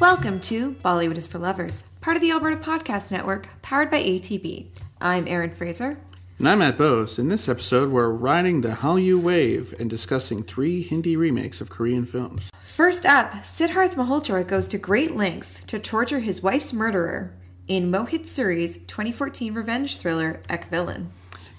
Welcome to Bollywood is for Lovers, part of the Alberta Podcast Network, powered by ATB. I'm Erin Fraser. And I'm Matt Bose. In this episode, we're riding the Hallyu wave and discussing three Hindi remakes of Korean films. First up, Siddharth Malhotra goes to great lengths to torture his wife's murderer in Mohit Suri's 2014 revenge thriller Ek Villain.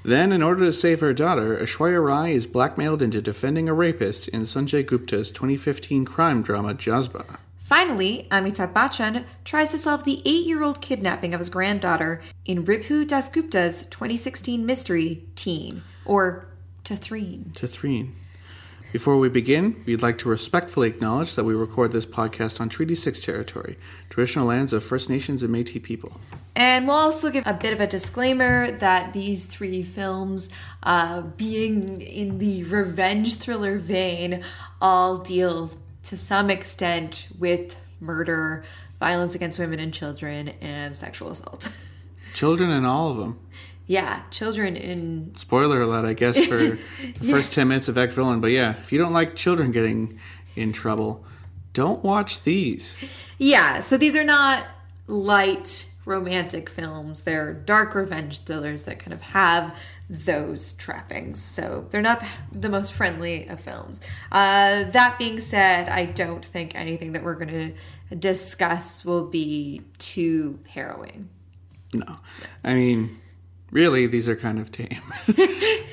Then, in order to save her daughter, Aishwarya Rai is blackmailed into defending a rapist in Sanjay Gupta's 2015 crime drama Jazbaa. Finally, Amitabh Bachchan tries to solve the eight year old kidnapping of his granddaughter in Ribhu Dasgupta's 2016 mystery Teen, or Tathreen. Tathreen. Before we begin, we'd like to respectfully acknowledge that we record this podcast on Treaty 6 territory, traditional lands of First Nations and Metis people. And we'll also give a bit of a disclaimer that these three films, uh, being in the revenge thriller vein, all deal to some extent with murder, violence against women and children, and sexual assault. Children and all of them. Yeah, children in. Spoiler alert, I guess, for the yeah. first 10 minutes of Ek Villain. But yeah, if you don't like children getting in trouble, don't watch these. Yeah, so these are not light romantic films. They're dark revenge thrillers that kind of have those trappings. So they're not the most friendly of films. Uh, that being said, I don't think anything that we're going to discuss will be too harrowing. No. I mean, really, these are kind of tame.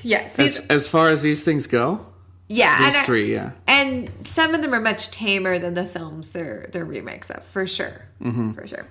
yes. As, as far as these things go, yeah, these three, yeah, and some of them are much tamer than the films they're they're remakes of, for sure, mm-hmm. for sure.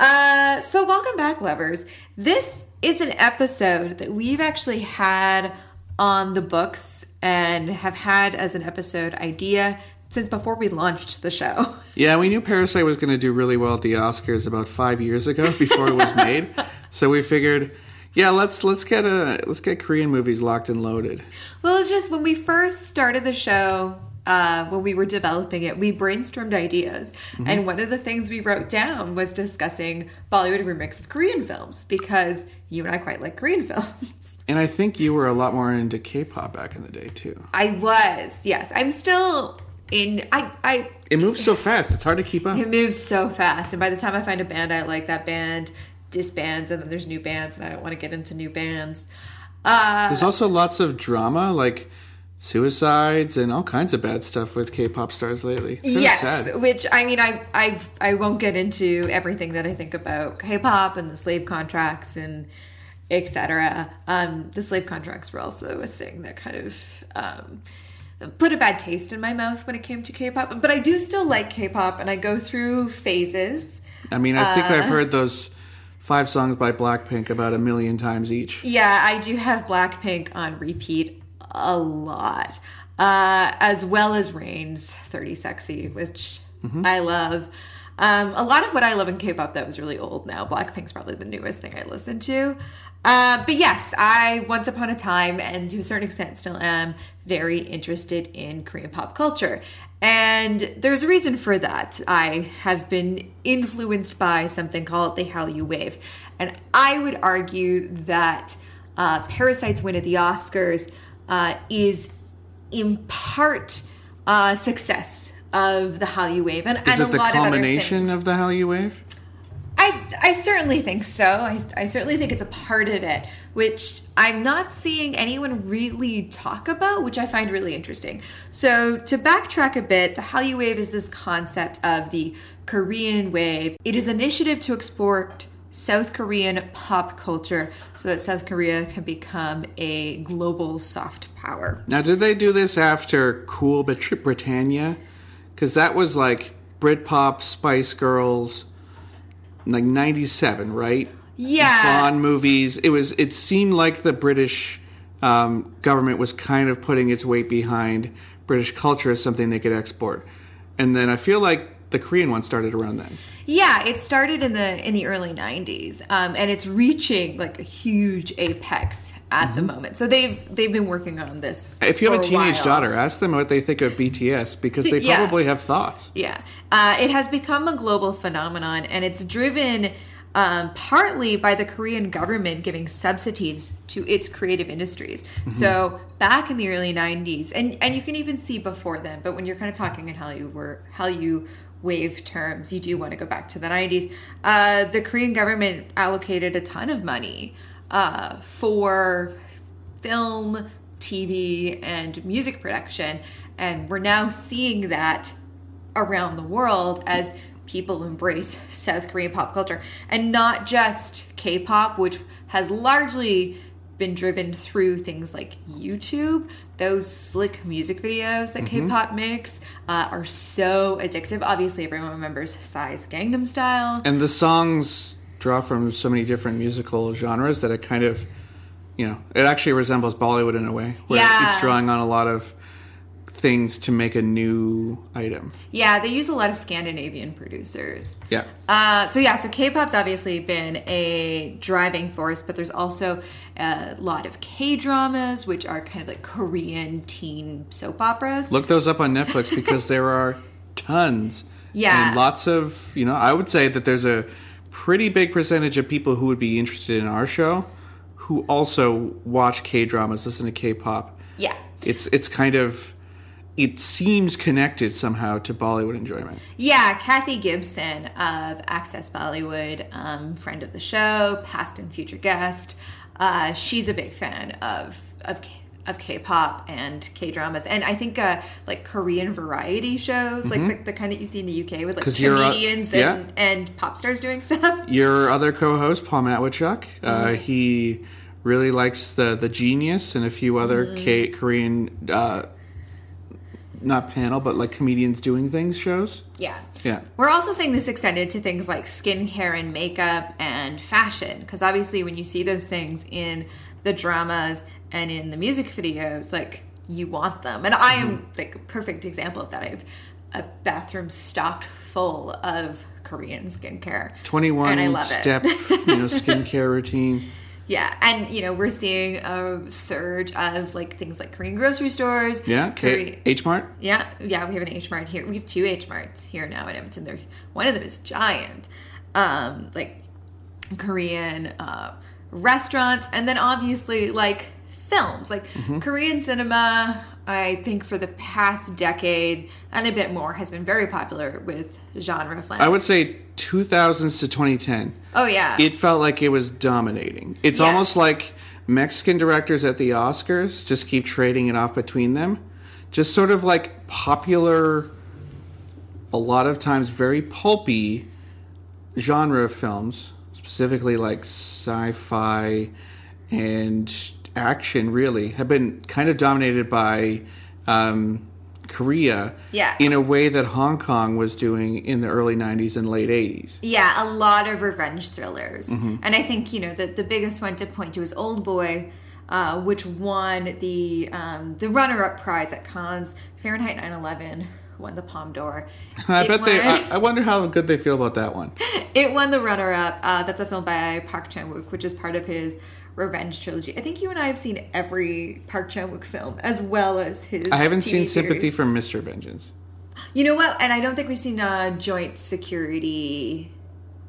Uh, so welcome back, lovers. This is an episode that we've actually had on the books and have had as an episode idea since before we launched the show. Yeah, we knew Parasite was going to do really well at the Oscars about five years ago before it was made, so we figured yeah, let's let's get a let's get Korean movies locked and loaded. Well, it's just when we first started the show, uh, when we were developing it, we brainstormed ideas, mm-hmm. and one of the things we wrote down was discussing Bollywood remix of Korean films because you and I quite like Korean films. And I think you were a lot more into K-pop back in the day too. I was, yes. I'm still in. I I. It moves so fast; it's hard to keep up. It moves so fast, and by the time I find a band I like, that band disbands and then there's new bands and I don't want to get into new bands. Uh, there's also lots of drama like suicides and all kinds of bad stuff with K-pop stars lately. yes, sad. which I mean I I I won't get into everything that I think about K-pop and the slave contracts and etc. Um, the slave contracts were also a thing that kind of um, put a bad taste in my mouth when it came to K-pop. But I do still like K-pop, and I go through phases. I mean, I think uh, I've heard those five songs by Blackpink about a million times each. Yeah, I do have Blackpink on repeat a lot, uh, as well as Rain's 30 Sexy, which mm-hmm. I love. Um, a lot of what I love in K-pop that was really old now. Blackpink's probably the newest thing I listen to. Uh, but yes, I once upon a time, and to a certain extent still am, very interested in Korean pop culture. And there's a reason for that. I have been influenced by something called the Hallyu Wave. And I would argue that uh, Parasite's win at the Oscars uh, is in part uh, success of the Hallyu Wave. And, is and it the culmination of, of the Hallyu Wave? I, I certainly think so. I, I certainly think it's a part of it, which I'm not seeing anyone really talk about, which I find really interesting. So, to backtrack a bit, the Hallyu Wave is this concept of the Korean wave. It is an initiative to export South Korean pop culture so that South Korea can become a global soft power. Now, did they do this after Cool Britannia? Because that was like Britpop, Spice Girls like 97, right? Yeah. Bond movies. It was it seemed like the British um, government was kind of putting its weight behind British culture as something they could export. And then I feel like the Korean one started around then. Yeah, it started in the in the early '90s, um, and it's reaching like a huge apex at mm-hmm. the moment. So they've they've been working on this. If you have a teenage while. daughter, ask them what they think of BTS because they yeah. probably have thoughts. Yeah, uh, it has become a global phenomenon, and it's driven. Um, partly by the Korean government giving subsidies to its creative industries. Mm-hmm. So back in the early '90s, and and you can even see before then, but when you're kind of talking in were how Hallyu wave terms, you do want to go back to the 90s. Uh, the Korean government allocated a ton of money uh, for film, TV, and music production. And we're now seeing that around the world as people embrace South Korean pop culture and not just K pop, which has largely been driven through things like YouTube. Those slick music videos that Mm-hmm. K-pop makes uh, are so addictive. Obviously, everyone remembers Psy's Gangnam Style. And the songs draw from so many different musical genres that it kind of, you know, it actually resembles Bollywood in a way, where Yeah. it's drawing on a lot of things to make a new item. Yeah, they use a lot of Scandinavian producers. Yeah. Uh, so yeah, so K-pop's obviously been a driving force, but there's also a lot of K-dramas, which are kind of like Korean teen soap operas. Look those up on Netflix because there are tons. Yeah. And lots of, you know, I would say that there's a pretty big percentage of people who would be interested in our show who also watch K dramas, listen to K pop. Yeah. It's it's kind of it seems connected somehow to Bollywood enjoyment. Yeah, Kathy Gibson of Access Bollywood, um, friend of the show, past and future guest. Uh, she's a big fan of of K- of K-pop and K-dramas, and I think uh, like Korean variety shows, like the, the kind that you see in the UK with like uh, comedians yeah. and, and pop stars doing stuff. Your other co-host, Paul Matwychuk, uh, Mm-hmm. he really likes the the Genius and a few other Mm-hmm. K- Korean, uh, not panel, but like comedians doing things shows. Yeah. Yeah. We're also seeing this extended to things like skincare and makeup and fashion. Because obviously, when you see those things in the dramas and in the music videos, like you want them. And I am mm-hmm. like a perfect example of that. I have a bathroom stocked full of Korean skincare. 21 And I love it. step, you know, skincare routine. Yeah. And, you know, we're seeing a surge of like things like Korean grocery stores. Yeah, Korea- K- H Mart. Yeah, yeah, we have an H Mart here. We have two H Marts here now in Edmonton. They're one of them is giant, um, like Korean uh, restaurants, and then obviously like films, like Mm-hmm. Korean cinema. I think for the past decade and a bit more has been very popular with genre films. I would say 2000s to 2010. oh yeah, It felt like it was dominating. It's Yeah. almost like Mexican directors at the Oscars just keep trading it off between them. Just sort of like popular, a lot of times very pulpy genre films, specifically like sci fi and action, really, have been kind of dominated by um, Korea Yeah. in a way that Hong Kong was doing in the early 90s and late 80s. Yeah, a lot of revenge thrillers. Mm-hmm. And I think, you know, the, the biggest one to point to is Old Boy, uh, which won the um, the runner up prize at Cannes. Fahrenheit 9 11 won the Palme d'Or. I It bet they. I, I wonder how good they feel about that one. it won the runner up. Uh, that's a film by Park Chan Wook, which is part of his revenge trilogy. I think you and I have seen every Park Chan Wook film, as well as his. I haven't TV seen Sympathy for Mr. Vengeance. You know what? And I don't think we've seen uh, Joint Security,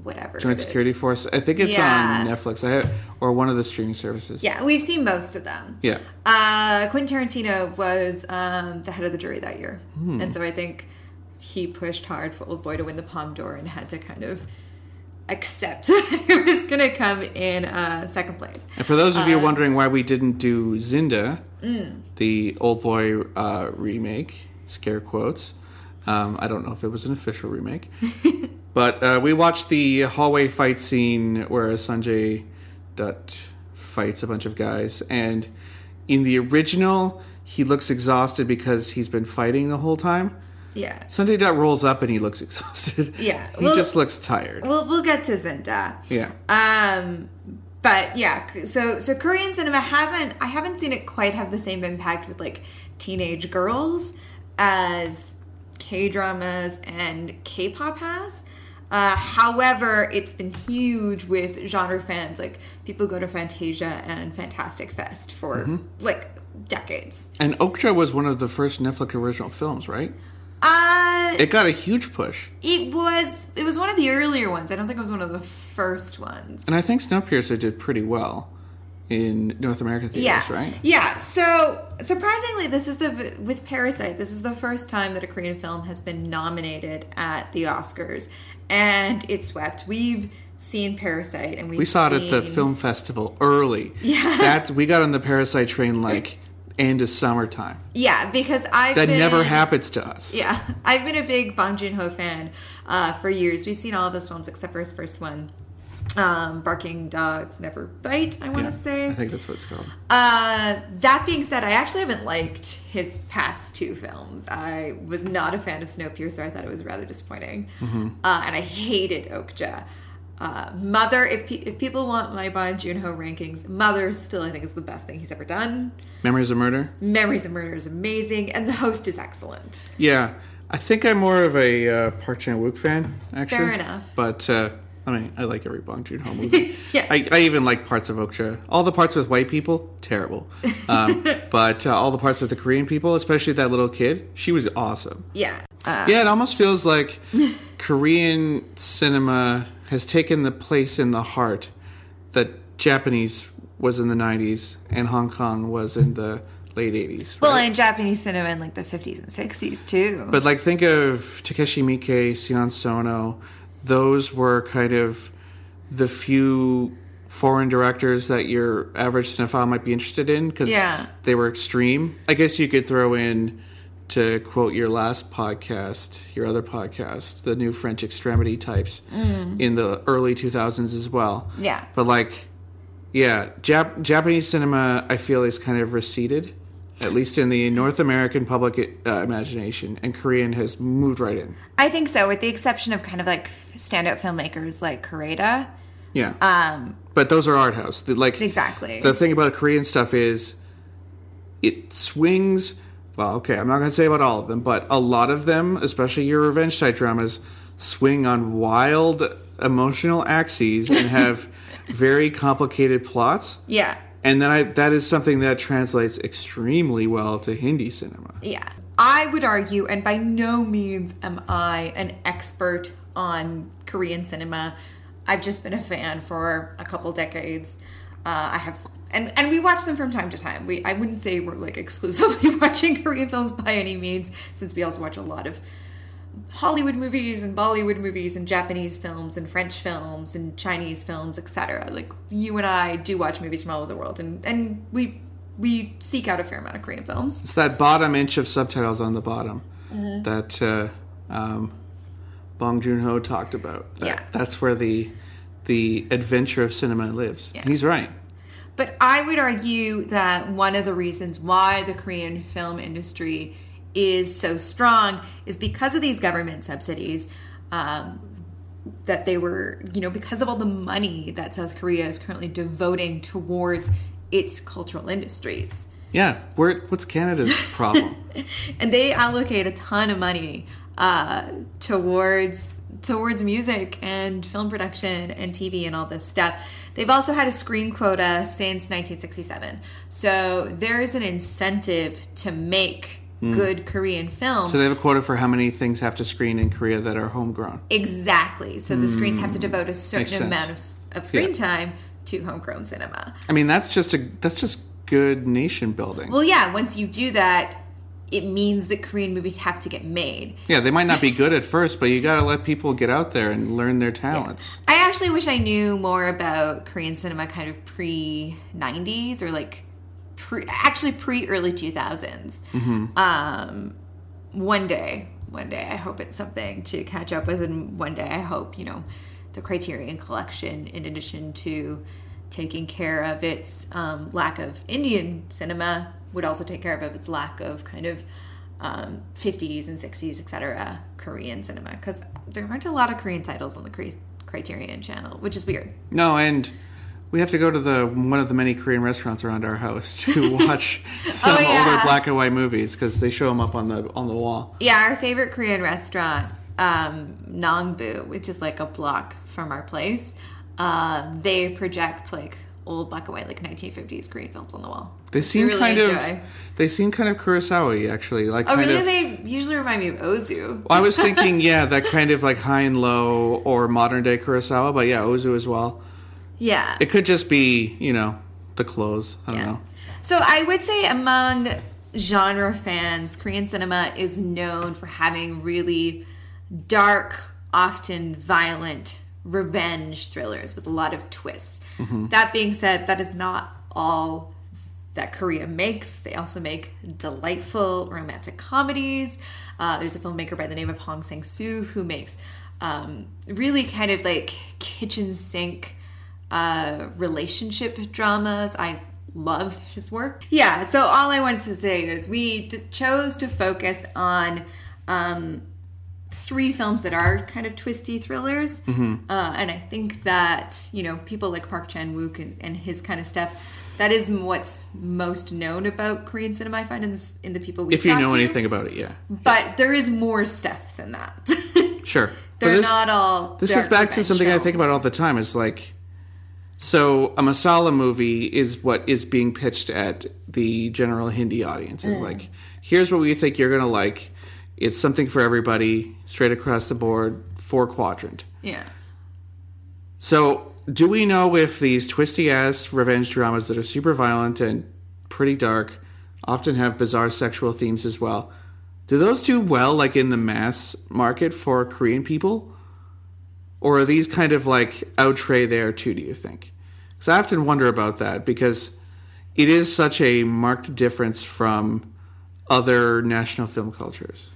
whatever. Joint. Security Force. I think it's Yeah. on Netflix. I have, or one of the streaming services. Yeah, we've seen most of them. Yeah. Uh, Quentin Tarantino was um, the head of the jury that year, Hmm. and so I think he pushed hard for Old Boy to win the Palme d'Or and had to kind of accept it was going to come in uh, second place. And for those of Uh, you wondering why we didn't do Zinda, Mm. the Old Boy uh, remake, scare quotes. Um, I don't know if it was an official remake, but uh, we watched the hallway fight scene where Sanjay Dutt fights a bunch of guys, and in the original, he looks exhausted because he's been fighting the whole time. Yeah, Sanjay Dutt rolls up and he looks exhausted. Yeah, he well- just looks tired. we'll we'll get to Zinda. yeah. Um, but yeah, so so Korean cinema hasn't. I haven't seen it quite have the same impact with like teenage girls as K dramas and K pop has. Uh, however, it's been huge with genre fans. Like people go to Fantasia and Fantastic Fest for like decades. And Okja was one of the first Netflix original films, right? Uh, It got a huge push. it was it was one of the earlier ones. I don't think it was one of the first ones. And I think Snowpiercer did pretty well in North American Yeah. theaters, right? Yeah. So surprisingly, this is the with Parasite. This is the first time that a Korean film has been nominated at the Oscars, and it swept. We've seen Parasite, and we've We saw it at the film festival early. Yeah. That we got on the Parasite train like end of summertime. Yeah, because I've That been, never happens to us. Yeah, I've been a big Bong Joon Ho fan uh, for years. We've seen all of his films except for his first one, um, Barking Dogs Never Bite. I want to Yeah, say. I think that's what it's called. Uh, that being said, I actually haven't liked his past two films. I was not a fan of Snowpiercer. I thought it was rather disappointing, uh, and I hated Okja. Uh, Mother, if, pe- if people want my Bong Joon Ho rankings, Mother still I think is the best thing he's ever done. Memories of Murder? Memories of Murder is amazing, and The Host is excellent. Yeah. I think I'm more of a uh, Park Chan Wook fan, actually. Fair enough. But uh, I mean, I like every Bong Joon Ho movie. Yeah. I, I even like parts of Okja. All the parts with white people, terrible. Um, but uh, all the parts with the Korean people, especially that little kid, she was awesome. Yeah. Uh, Yeah, it almost feels like Korean cinema has taken the place in the heart that Japanese was in the 90s and Hong Kong was in the late 80s. Well, right? and Japanese cinema in like the 50s and 60s too. But like, think of Takeshi Miike, Sion Sono. Those were kind of the few foreign directors that your average cinephile might be interested in because Yeah. they were extreme. I guess you could throw in, to quote your last podcast, your other podcast, the new French extremity types in the early 2000s as well. Yeah. But like, yeah, Jap- Japanese cinema, I feel, is kind of receded, at least in the North American public uh, imagination, and Korean has moved right in. I think so, with the exception of kind of like standout filmmakers like Kore-eda. Yeah, Um, but those are art house. Like exactly. the thing about Korean stuff is, it swings. Well, okay, I'm not going to say about all of them, but a lot of them, especially your revenge type dramas, swing on wild emotional axes and have very complicated plots. yeah. And then I that is something that translates extremely well to Hindi cinema. Yeah. I would argue, and by no means am I an expert on Korean cinema. I've just been a fan for a couple decades. Uh, I have, and and we watch them from time to time. We I wouldn't say we're like exclusively watching Korean films by any means, since we also watch a lot of Hollywood movies and Bollywood movies and Japanese films and French films and Chinese films, etc. Like you and I do watch movies from all over the world, and and we we seek out a fair amount of Korean films. It's that bottom inch of subtitles on the bottom Mm-hmm. that uh, um, Bong Joon Ho talked about. That- Yeah. that's where the the adventure of cinema lives. Yeah. He's right. But I would argue that one of the reasons why the Korean film industry is so strong is because of these government subsidies. Um, that they were, you know, because of all the money that South Korea is currently devoting towards its cultural industries. Yeah, where what's Canada's problem? and they allocate a ton of money uh, towards towards music and film production and TV and all this stuff. They've also had a screen quota since 1967, so there is an incentive to make hmm. good Korean films. so they have a quota for how many things have to screen in Korea that are homegrown. exactly. So the screens have to hmm. devote a certain amount of, of screen Yeah. time to homegrown cinema. I mean, that's just a that's just good nation building. Well, yeah. Once you do that, it means that Korean movies have to get made. yeah, they might not be good at first, but you got to let people get out there and learn their talents. I actually wish I knew more about Korean cinema kind of pre 90s or like pre actually pre early 2000s. Um, one day, one day, I hope it's something to catch up with, and one day, I hope, you know, the Criterion Collection, in addition to taking care of its um, lack of Indian cinema, would also take care of its lack of kind of um, 50s and 60s, etc., Korean cinema. Because there aren't a lot of Korean titles on the Cri- Criterion channel, which is weird. No, and we have to go to the one of the many Korean restaurants around our house to watch some Oh, yeah. older black and white movies because they show them up on the on the wall. Yeah, our favorite Korean restaurant, um, Nongbu, which is like a block from our place, uh, they project like old black and white, like 1950s Korean films on the wall. They seem really kind enjoy. of they seem kind of Kurosawa actually, like Oh, really? of. They usually remind me of Ozu. I was thinking, yeah, that kind of like high and low or modern day Kurosawa, but yeah, Ozu as well. Yeah. It could just be, you know, the clothes. I don't Yeah. know. So I would say among genre fans, Korean cinema is known for having really dark, often violent revenge thrillers with a lot of twists. Mm-hmm. That being said, that is not all that Korea makes. They also make delightful romantic comedies. Uh, there's a filmmaker by the name of Hong Sang Soo who makes um, really kind of like kitchen sink uh, relationship dramas. I love his work. Yeah, so all I wanted to say is we d- chose to focus on um, three films that are kind of twisty thrillers. Uh, and I think that, you know, people like Park Chan Wook and, and his kind of stuff. That is what's most known about Korean cinema. I find in, this, in the people we If you know anything about it, yeah, but there is more stuff than that. sure. They're this- not all. This gets back to something I think about all the time. Is like, so a masala movie is what is being pitched at the general Hindi audience. Mm. Is like, here's what we think you're gonna like. It's something for everybody, straight across the board, four quadrant. Yeah. So, do we know if these twisty ass revenge dramas that are super violent and pretty dark often have bizarre sexual themes as well? Do those do well, like in the mass market for Korean people? Or are these kind of like outre there too, do you think? Because I often wonder about that because it is such a marked difference from other national film cultures.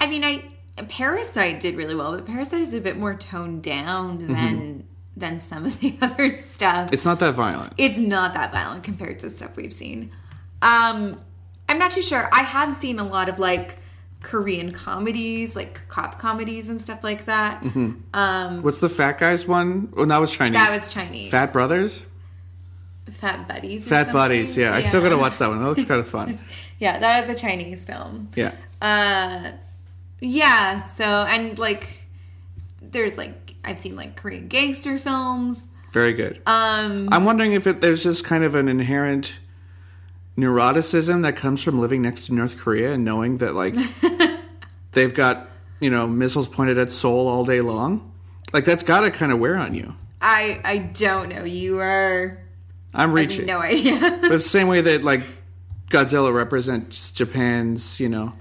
I mean, I Parasite did really well, but Parasite is a bit more toned down Mm-hmm. than than some of the other stuff. It's not that violent. It's not that violent compared to stuff we've seen. Um, I'm not too sure. I have seen a lot of like Korean comedies, like cop comedies and stuff like that. Mm-hmm. What's the fat guys one? Oh, that was Chinese. That was Chinese. Fat Brothers? Fat Buddies. or Fat something. Buddies, yeah. I still gotta watch that one. That looks kind of fun. Yeah, that was a Chinese film. Yeah. Uh, yeah. So and like, there's like I've seen like Korean gangster films. Very good. Um, I'm wondering if it, there's just kind of an inherent neuroticism that comes from living next to North Korea and knowing that, like, they've got, you know, missiles pointed at Seoul all day long. Like, that's gotta kind of wear on you. I I don't know. You are I'm I have reaching. no idea. But the same way that, like, Godzilla represents Japan's, you know,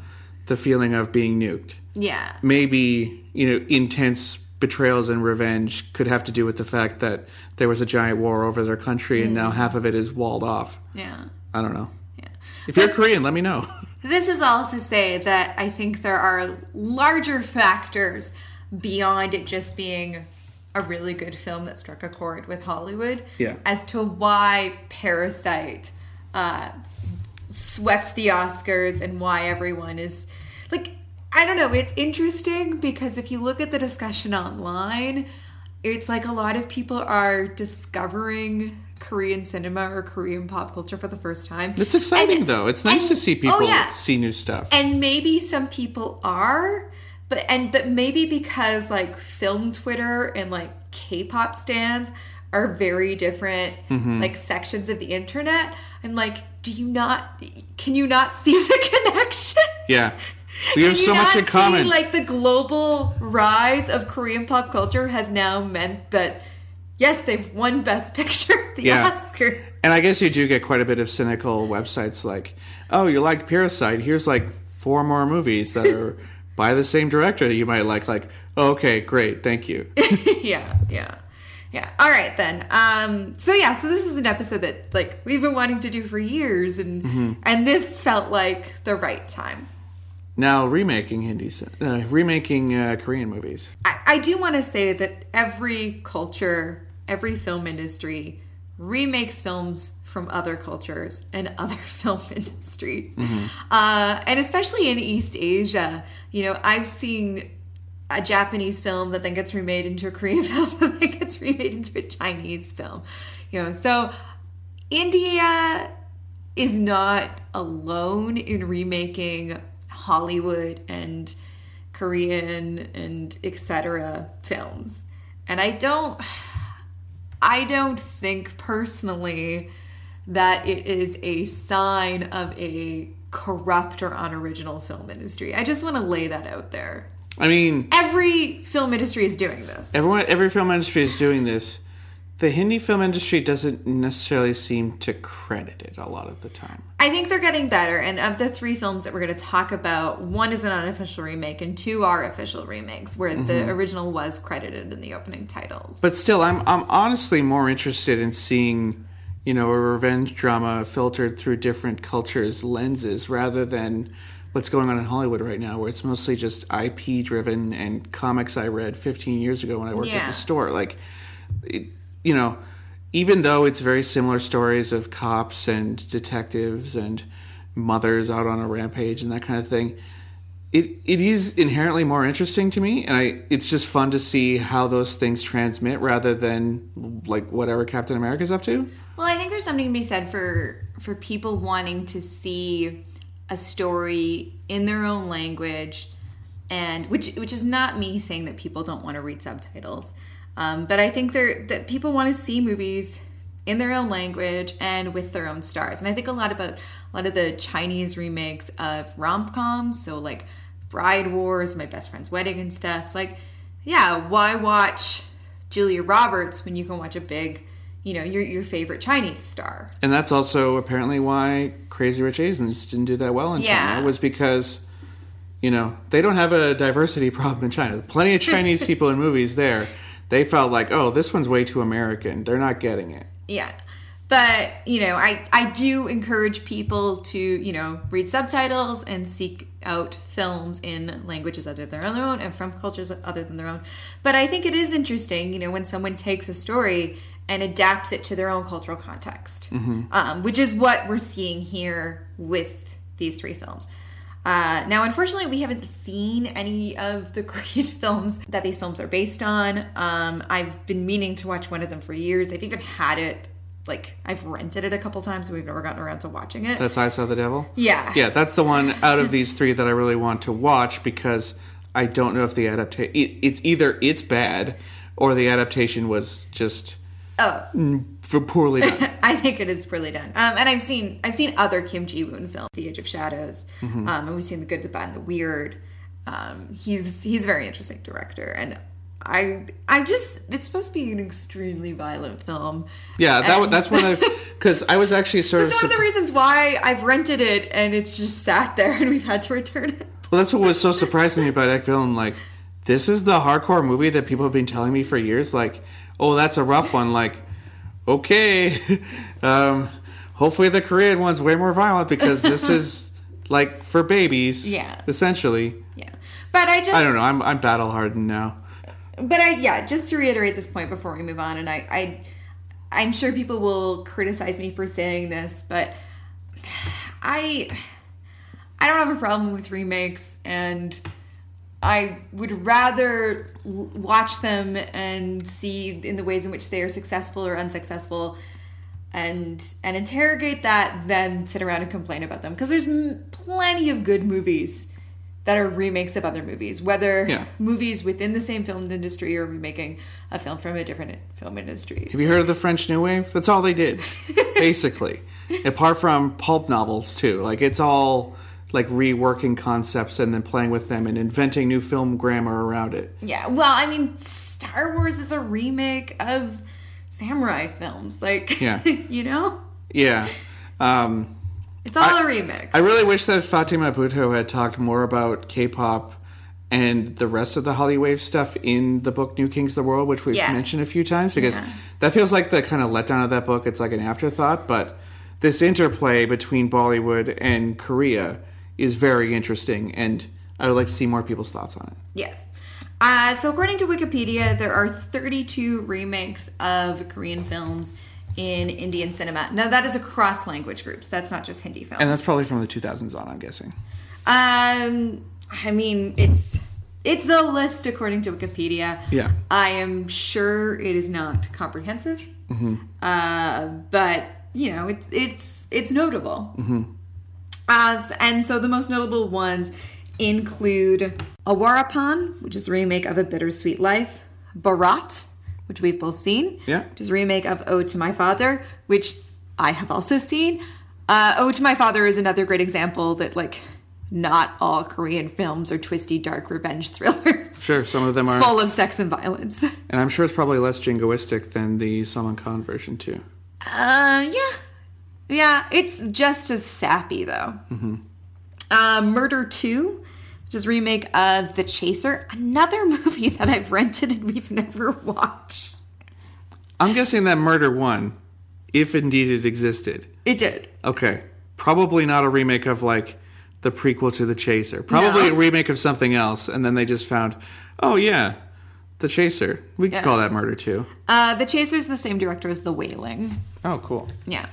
the feeling of being nuked. yeah. maybe you know intense betrayals and revenge could have to do with the fact that there was a giant war over their country and now half of it is walled off. Yeah. I don't know. Yeah. If you're Korean, let me know. This is all to say that I think there are larger factors beyond it just being a really good film that struck a chord with Hollywood Yeah. as to why Parasite uh, swept the Oscars and why everyone is like, I don't know, it's interesting because if you look at the discussion online, it's like a lot of people are discovering Korean cinema or Korean pop culture for the first time. It's exciting And- though. It's nice and- to see people oh, yeah. see new stuff. and maybe some people are but and but maybe because like film twitter and like k-pop stands are very different Mm-hmm. like sections of the internet i'm like do you not can you not see the connection yeah. We have so much in common. see, like the global rise of korean pop culture has now meant that yes they've won best picture at the Yeah. oscar and I guess you do get quite a bit of cynical websites like, "Oh, you liked Parasite? Here's like four more movies that are by the same director that you might like." Like, oh, "Okay, great. Thank you." yeah, yeah. Yeah. All right then. Um so yeah, so this is an episode that like we've been wanting to do for years and Mm-hmm. and this felt like the right time. Now remaking Hindi uh, remaking uh, Korean movies. I, I do want to say that every culture, every film industry remakes films from other cultures and other film industries. Uh, and especially in East Asia, you know, I've seen a Japanese film that then gets remade into a Korean film that then gets remade into a Chinese film. You know, so India is not alone in remaking Hollywood and Korean and etc. films. And I don't I don't think personally that it is a sign of a corrupt or unoriginal film industry. I just want to lay that out there. I mean, Every film industry is doing this. everyone, every film industry is doing this, the Hindi film industry doesn't necessarily seem to credit it a lot of the time. I think they're getting better. And of the three films that we're going to talk about, one is an unofficial remake and two are official remakes, where mm-hmm. the original was credited in the opening titles. But still, I'm I'm honestly more interested in seeing, you know, a revenge drama filtered through different cultures' lenses rather than what's going on in Hollywood right now, where it's mostly just IP driven and comics I read 15 years ago when I worked yeah. at the store. Like, it, you know, even though it's very similar stories of cops and detectives and mothers out on a rampage and that kind of thing, it it is inherently more interesting to me, and I it's just fun to see how those things transmit rather than like whatever Captain America's up to. Well, I think there's something to be said for for people wanting to see a story in their own language and which which is not me saying that people don't want to read subtitles um, but I think they're, that people want to see movies in their own language and with their own stars. And I think a lot about a lot of the Chinese remakes of rom coms, so like Bride Wars, My Best Friend's Wedding, and stuff. Like, yeah, why watch Julia Roberts when you can watch a big, you know, your your favorite Chinese star? And that's also apparently why Crazy Rich Asians didn't do that well in yeah. China was because. You know, they don't have a diversity problem in China. Plenty of Chinese people in movies there they felt like, oh, this one's way too American. They're not getting it. Yeah. But, you know, I, I do encourage people to, you know, read subtitles and seek out films in languages other than their own and from cultures other than their own. But I think it is interesting, you know, when someone takes a story and adapts it to their own cultural context, mm-hmm. um, which is what we're seeing here with these three films. Uh, now, unfortunately, we haven't seen any of the Korean films that these films are based on. Um, I've been meaning to watch one of them for years. I've even had it, like, I've rented it a couple times, and we've never gotten around to watching it. That's I Saw the Devil? Yeah. Yeah, that's the one out of these three that I really want to watch because I don't know if the adaptation, it, it's either it's bad or the adaptation was just Oh, for poorly done. I think it is poorly done. Um, and I've seen I've seen other Kim Ji Woon films, The Age of Shadows, mm-hmm. um, and we've seen The Good, the Bad, and the Weird. Um, he's he's a very interesting director, and I I just it's supposed to be an extremely violent film. Yeah, that and, that's one of because I was actually sort of. That's one of the reasons why I've rented it, and it's just sat there, and we've had to return it. Well, that's what was so surprising about that film. Like, this is the hardcore movie that people have been telling me for years. Like oh, that's a rough one. Like, okay, um, hopefully the Korean one's way more violent because this is like for babies. Yeah. Essentially. Yeah. But I just. I don't know. I'm, I'm battle hardened now. But I, yeah, just to reiterate this point before we move on, and I, I, I'm sure people will criticize me for saying this, but I, I don't have a problem with remakes and I would rather watch them and see in the ways in which they are successful or unsuccessful and and interrogate that than sit around and complain about them. Because there's m- plenty of good movies that are remakes of other movies whether yeah. movies within the same film industry or remaking a film from a different film industry. Have you heard of the french new wave? That's all they did basically. Apart from pulp novels too. Like it's all like reworking concepts and then playing with them and inventing new film grammar around it. Yeah, well, I mean, Star Wars is a remake of samurai films, like yeah, you know. Yeah, um, it's all I, a remix. I really wish that Fatima Bhutto had talked more about K-pop and the rest of the Hallyu Wave stuff in the book New Kings of the World, which we've yeah. mentioned a few times, because yeah. that feels like the kind of letdown of that book. It's like an afterthought, but this interplay between Bollywood and Korea is very interesting, and I would like to see more people's thoughts on it. Yes. Uh, so, according to Wikipedia, there are 32 remakes of Korean films in Indian cinema. Now, that is across language groups. That's not just Hindi films. And that's probably from the 2000s on, I'm guessing. Um, I mean, it's it's the list according to Wikipedia. Yeah. I am sure it is not comprehensive. Mm-hmm. Uh, but you know, it's it's it's notable. Mm-hmm. Uh, and so the most notable ones include Awarapan, which is a remake of A Bittersweet Life, Bharat, which we've both seen, yeah. which is a remake of Ode to My Father, which I have also seen. Uh, Ode to My Father is another great example that, like, not all Korean films are twisty, dark revenge thrillers Sure, some of them are, full of sex and violence. and I'm sure it's probably less jingoistic than the Salman Khan version too. Uh, yeah, yeah, it's just as sappy though. Uh, Murder Two, which is a remake of The Chaser, another movie that I've rented and we've never watched. I'm guessing that Murder One, if indeed it existed. It did. Okay, probably not a remake of like the prequel to The Chaser. Probably No. a remake of something else, and then they just found, oh yeah, The Chaser. We could Yeah. call that Murder Two. Uh, the Chaser is the same director as The Wailing. Oh, cool. Yeah.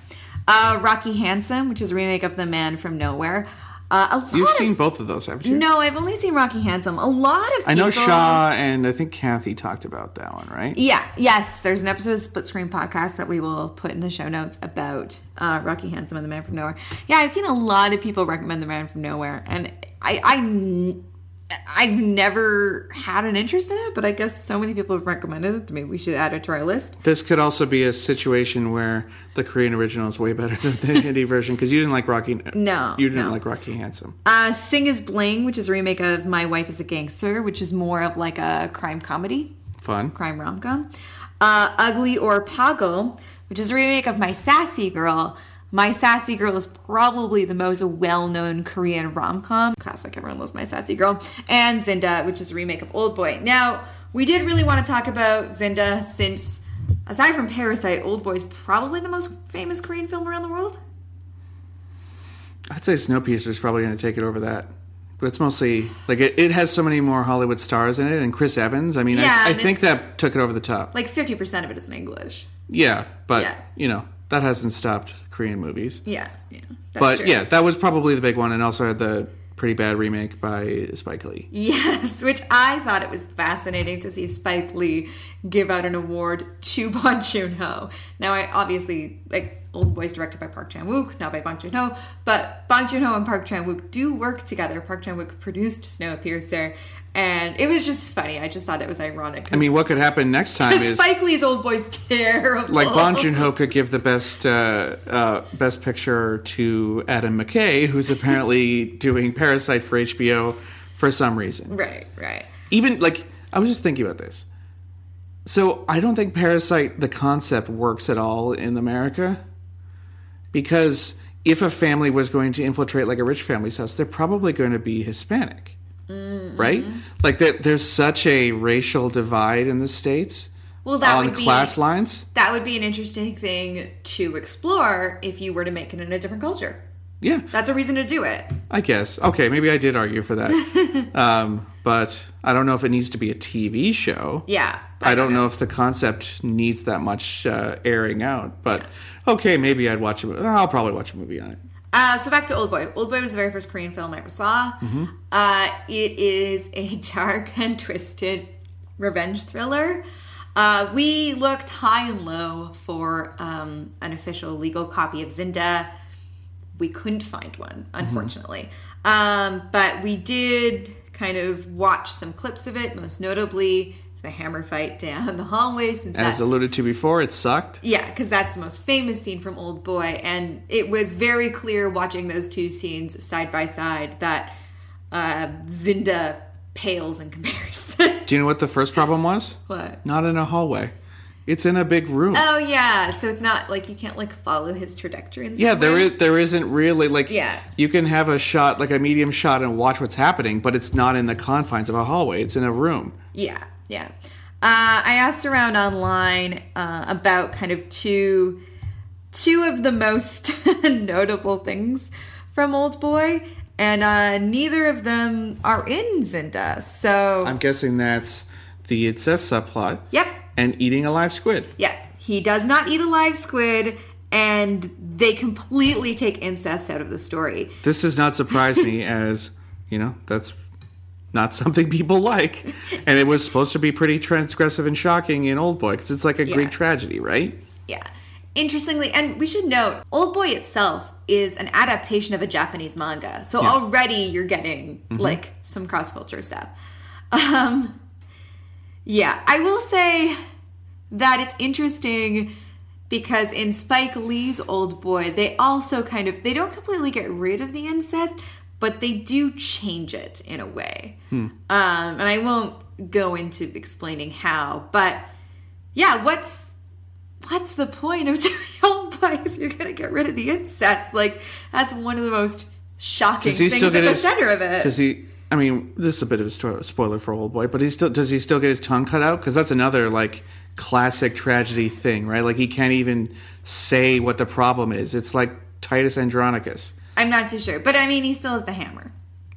Uh, Rocky Handsome, which is a remake of The Man from Nowhere. Uh, a lot You've of, seen both of those, haven't you? No, I've only seen Rocky Handsome. A lot of people. I know Shaw and I think Kathy talked about that one, right? Yeah, yes. There's an episode of Split Screen Podcast that we will put in the show notes about uh, Rocky Handsome and The Man from Nowhere. Yeah, I've seen a lot of people recommend The Man from Nowhere, and I, I I've never had an interest in it, but I guess so many people have recommended it maybe we should add it to our list. This could also be a situation where the Korean original is way better than the Hindi version because you didn't like Rocky. No, you didn't no. like Rocky Handsome. Uh, Sing is Bling, which is a remake of My Wife is a Gangster, which is more of like a crime comedy. Fun. crime rom com. Uh, Ugly Aur Pagli, which is a remake of My Sassy Girl. My Sassy Girl is probably the most well known Korean rom com. Classic, everyone loves My Sassy Girl. And Zinda, which is a remake of Old Boy. Now, we did really want to talk about Zinda since, aside from Parasite, Old Boy is probably the most famous Korean film around the world. I'd say Snowpiercer is probably going to take it over that. But it's mostly like it, it has so many more Hollywood stars in it, and Chris Evans. I mean, Yeah, I, I think that took it over the top. Like 50% of it is in English. Yeah, but Yeah. you know that hasn't stopped Korean movies. Yeah, yeah. That's but true. yeah, that was probably the big one, and also had the pretty bad remake by Spike Lee. Yes, which I thought it was fascinating to see Spike Lee give out an award to Bong Joon Ho. Now, I obviously like Old Boy's directed by Park Chan Wook, not by Bong Joon Ho, but Bong Joon Ho and Park Chan Wook do work together. Park Chan Wook produced Snowpiercer, and it was just funny. I just thought it was ironic. I mean, what could happen next time is Spike Lee's Old Boy's terrible. like Bong Joon Ho could give the best uh, uh, best picture to Adam McKay, who's apparently doing Parasite for HBO for some reason. Right, right. Even like I was just thinking about this. So I don't think Parasite the concept works at all in America because if a family was going to infiltrate like a rich family's house, they're probably going to be Hispanic, right? Like that, there's such a racial divide in the states Well, that on would be class lines. that would be an interesting thing to explore if you were to make it in a different culture. Yeah, That's a reason to do it. I guess. Okay, maybe I did argue for that. um, but I don't know if it needs to be a TV show. Yeah. I don't know if the concept needs that much uh, airing out. But okay, maybe I'd watch it. I'll probably watch a movie on it. Uh, so back to Old Boy. Old Boy was the very first Korean film I ever saw. Uh, it is a dark and twisted revenge thriller. Uh, we looked high and low for um, an official legal copy of Zinda. We couldn't find one, unfortunately. Um, but we did kind of watch some clips of it, most notably the hammer fight down the hallway. Since As alluded to before, it sucked. yeah, because that's the most famous scene from Old Boy, and it was very clear watching those two scenes side by side that uh, Zinda pales in comparison. Do you know what the first problem was? what? Not in a hallway. It's in a big room. Oh yeah, so it's not like you can't like follow his trajectory. In yeah, there is there isn't really like Yeah. you can have a shot like a medium shot and watch what's happening, but it's not in the confines of a hallway. It's in a room. Yeah, yeah. Uh, I asked around online uh, about kind of two two of the most notable things from Old Boy, and uh, neither of them are in Zinda. So I'm guessing that's the incest subplot Yep. and eating a live squid. Yeah. He does not eat a live squid, and they completely take incest out of the story. This does not surprise me as, you know, that's not something people like. And it was supposed to be pretty transgressive and shocking in Old Boy because it's like a Yeah. Greek tragedy, right? Yeah. Interestingly, and we should note, Old Boy itself is an adaptation of a Japanese manga. So already you're getting like some cross culture stuff. Um yeah, I will say that it's interesting because in Spike Lee's Old Boy, they also kind of they don't completely get rid of the incest, but they do change it in a way. Um, and I won't go into explaining how, but yeah, what's what's the point of doing Oldboy if you're gonna get rid of the insects? Like that's one of the most shocking things at the his? center of it. Does he? I mean, this is a bit of a spoiler for Oldboy, but he still does he still get his tongue cut out? Because that's another like classic tragedy thing, right? Like he can't even say what the problem is. It's like Titus Andronicus. I'm not too sure, but I mean, he still has the hammer.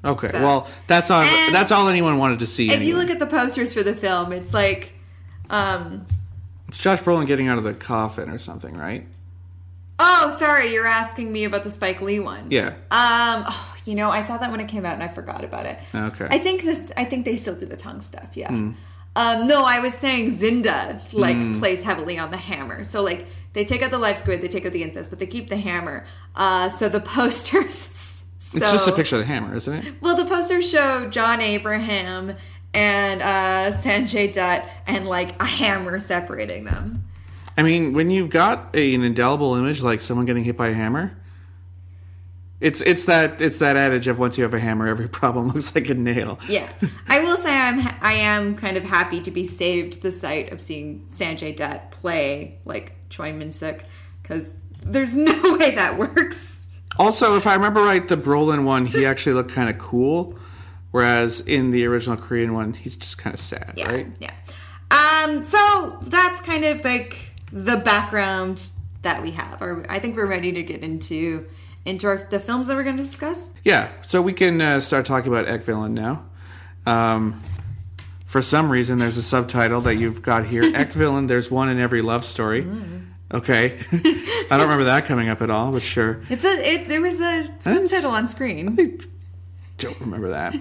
Okay, So- well, that's all. And That's all anyone wanted to see. If anyway. you look at the posters for the film, it's like, um, it's Josh Brolin getting out of the coffin or something, right? oh, sorry, you're asking me about the Spike Lee one. Yeah. Um, oh, you know, I saw that when it came out and I forgot about it. Okay. I think this. I think they still do the tongue stuff. Yeah. Um, no, I was saying Zinda like plays heavily on the hammer. So like they take out the live squid, they take out the incest, but they keep the hammer. Uh, so the posters. So, It's just a picture of the hammer, isn't it? Well, the posters show John Abraham and uh, Sanjay Dutt and like a hammer separating them. I mean, when you've got a, an indelible image like someone getting hit by a hammer, it's it's that it's that adage of once you have a hammer, every problem looks like a nail. Yeah, I will say I'm I am kind of happy to be saved the sight of seeing Sanjay Dutt play like Choi Min-sik because there's no way that works. Also, if I remember right, the Brolin one he actually looked kind of cool, whereas in the original Korean one he's just kind of sad, Yeah, right? yeah. Um, so that's kind of like the background that we have. Or I think we're ready to get into into our, the films that we're going to discuss. Yeah, so we can uh, start talking about Ek Villain now. Um, for some reason, there's a subtitle that you've got here. Ek Villain, there's one in every love story. Okay. I don't remember that coming up at all, but sure. It's a it, there was a subtitle on screen. I Don't remember that.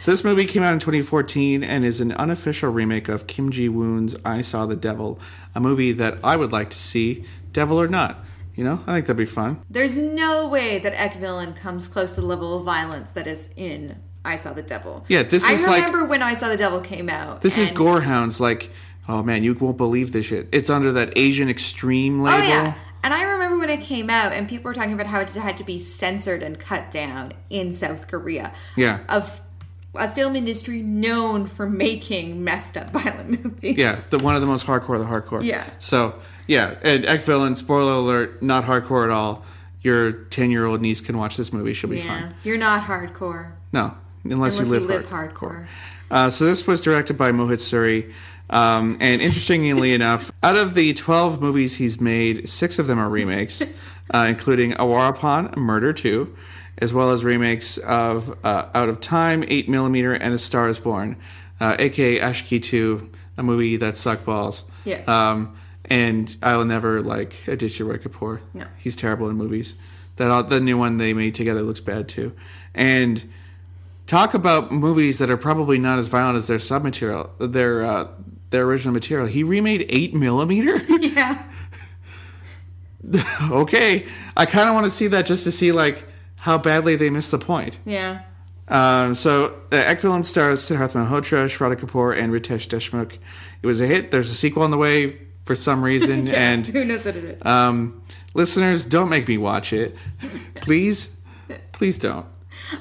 so this movie came out in 2014 and is an unofficial remake of Kim Ji Woon's I Saw the Devil, a movie that I would like to see, devil or not. You know, I think that'd be fun. There's no way that Ek Villain comes close to the level of violence that is in I Saw the Devil. Yeah, this I is like- remember when I Saw the Devil came out. This is Gorehounds, like, oh man, you won't believe this shit. It's under that Asian extreme label. Oh yeah. And I remember when it came out, and people were talking about how it had to be censored and cut down in South Korea. Yeah. Of a film industry known for making messed up violent movies. Yeah, the one of the most hardcore of the hardcore. Yeah. So yeah, and Ek Villain, spoiler alert, not hardcore at all. Your ten year old niece can watch this movie; she'll be Yeah. fine. You're not hardcore. No, unless, Unless you live, you live hard- hardcore. Uh, so this was directed by Mohit Suri. Um, and interestingly enough, out of the 12 movies he's made, six of them are remakes, uh, including Awarapan, Murder 2, as well as remakes of uh, Out of Time, 8mm, and A Star is Born, uh, aka Aashiqui 2, a movie that sucked balls. Yeah. Um, and I will never like Aditya Roy Kapoor. No. He's terrible in movies. That all, the new one they made together looks bad too. And talk about movies that are probably not as violent as their sub material, their uh, their original material. He remade eight millimeter. Yeah. okay, I kind of want to see that just to see like how badly they missed the point. Yeah. Um, so uh, Ek Villain stars Siddharth Malhotra, Shraddha Kapoor, and Ritesh Deshmukh. It was a hit. There's a sequel on the way for some reason, Yeah. and who knows what it is? um, listeners, don't make me watch it, please. Please don't.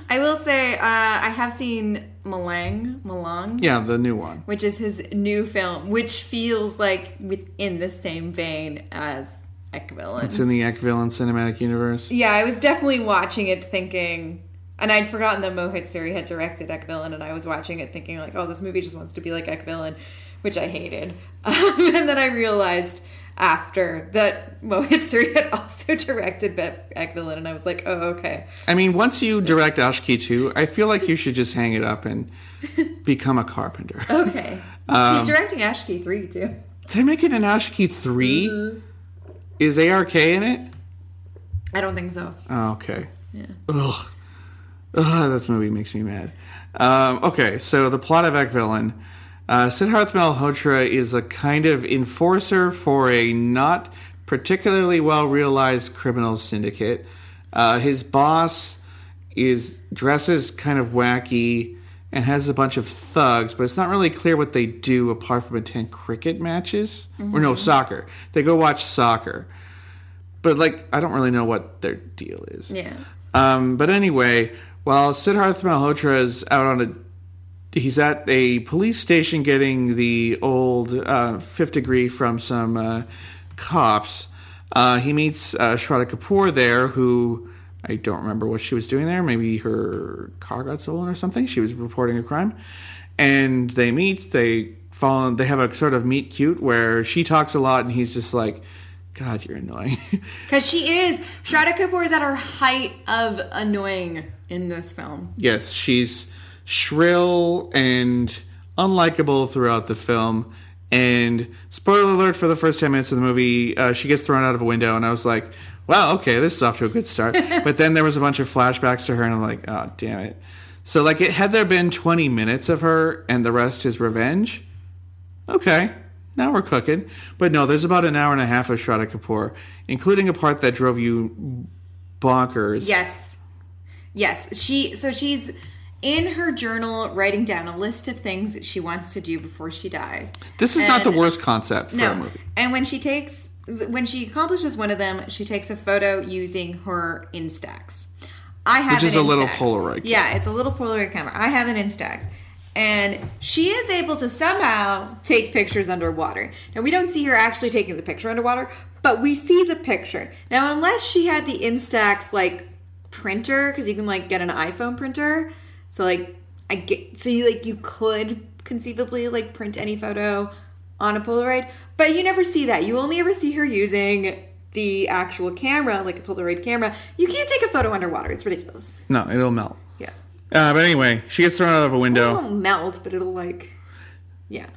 I will say uh, I have seen Malang, Malang, Yeah, the new one. which is his new film, which feels like within the same vein as Ek Villain. It's in the Ek Villain cinematic universe. Yeah, I was definitely watching it thinking, and I'd forgotten that Mohit Suri had directed Ek Villain, and I was watching it thinking like, oh, this movie just wants to be like Ek Villain, which I hated. Um, and then I realized after that Mohit Suri had also directed Be- Ek Villain, and I was like, oh, okay. I mean, once you direct Aashiqui 2, I feel like you should just hang it up and become a carpenter. Okay. Um, He's directing Aashiqui 3 too. They make it an Aashiqui 3? Is ARK in it? I don't think so. Oh, okay. Yeah. Ugh. Ugh, this movie makes me mad. Um, okay, so the plot of Ek Villain. Uh, Siddharth Malhotra is a kind of enforcer for a not particularly well realized criminal syndicate. Uh, his boss is dresses kind of wacky and has a bunch of thugs, but it's not really clear what they do apart from attend cricket matches or no soccer. They go watch soccer, but like I don't really know what their deal is. Yeah. Um, but anyway, while Siddharth Malhotra is out on a he's at a police station getting the old uh, fifth degree from some uh, cops. Uh, he meets uh, Shraddha Kapoor there, who I don't remember what she was doing there. Maybe her car got stolen or something. She was reporting a crime, and they meet. They fall. In, they have a sort of meet cute where she talks a lot, and he's just like. God, you're annoying. Because she is. Shraddha Kapoor is at her height of annoying in this film. yes, she's shrill and unlikable throughout the film. And spoiler alert for the first 10 minutes of the movie, uh, she gets thrown out of a window, and I was like, wow, okay, this is off to a good start. but then there was a bunch of flashbacks to her, and I'm like, oh, damn it. So, like, it, had there been 20 minutes of her and the rest is revenge, okay, now we're cooking. But no, there's about an hour and a half of Shraddha Kapoor, including a part that drove you bonkers. Yes. Yes. She so she's in her journal writing down a list of things that she wants to do before she dies. This is not the worst concept for a No. movie. And when she takes when she accomplishes one of them, she takes a photo using her Instax. I have Which is a little Instax. Polaroid Yeah, it's a little Polaroid camera. I have an Instax. And she is able to somehow take pictures underwater. Now, we don't see her actually taking the picture underwater, but we see the picture. Now, unless she had the Instax, like, printer, because you can, like, get an iPhone printer. So, like, I get, so you, like, you could conceivably, like, print any photo on a Polaroid, but you never see that. You only ever see her using the actual camera, like a Polaroid camera. You can't take a photo underwater. It's ridiculous. No, it'll melt. Yeah. Uh, but anyway, she gets thrown out of a window. it won't melt, but it'll like, yeah.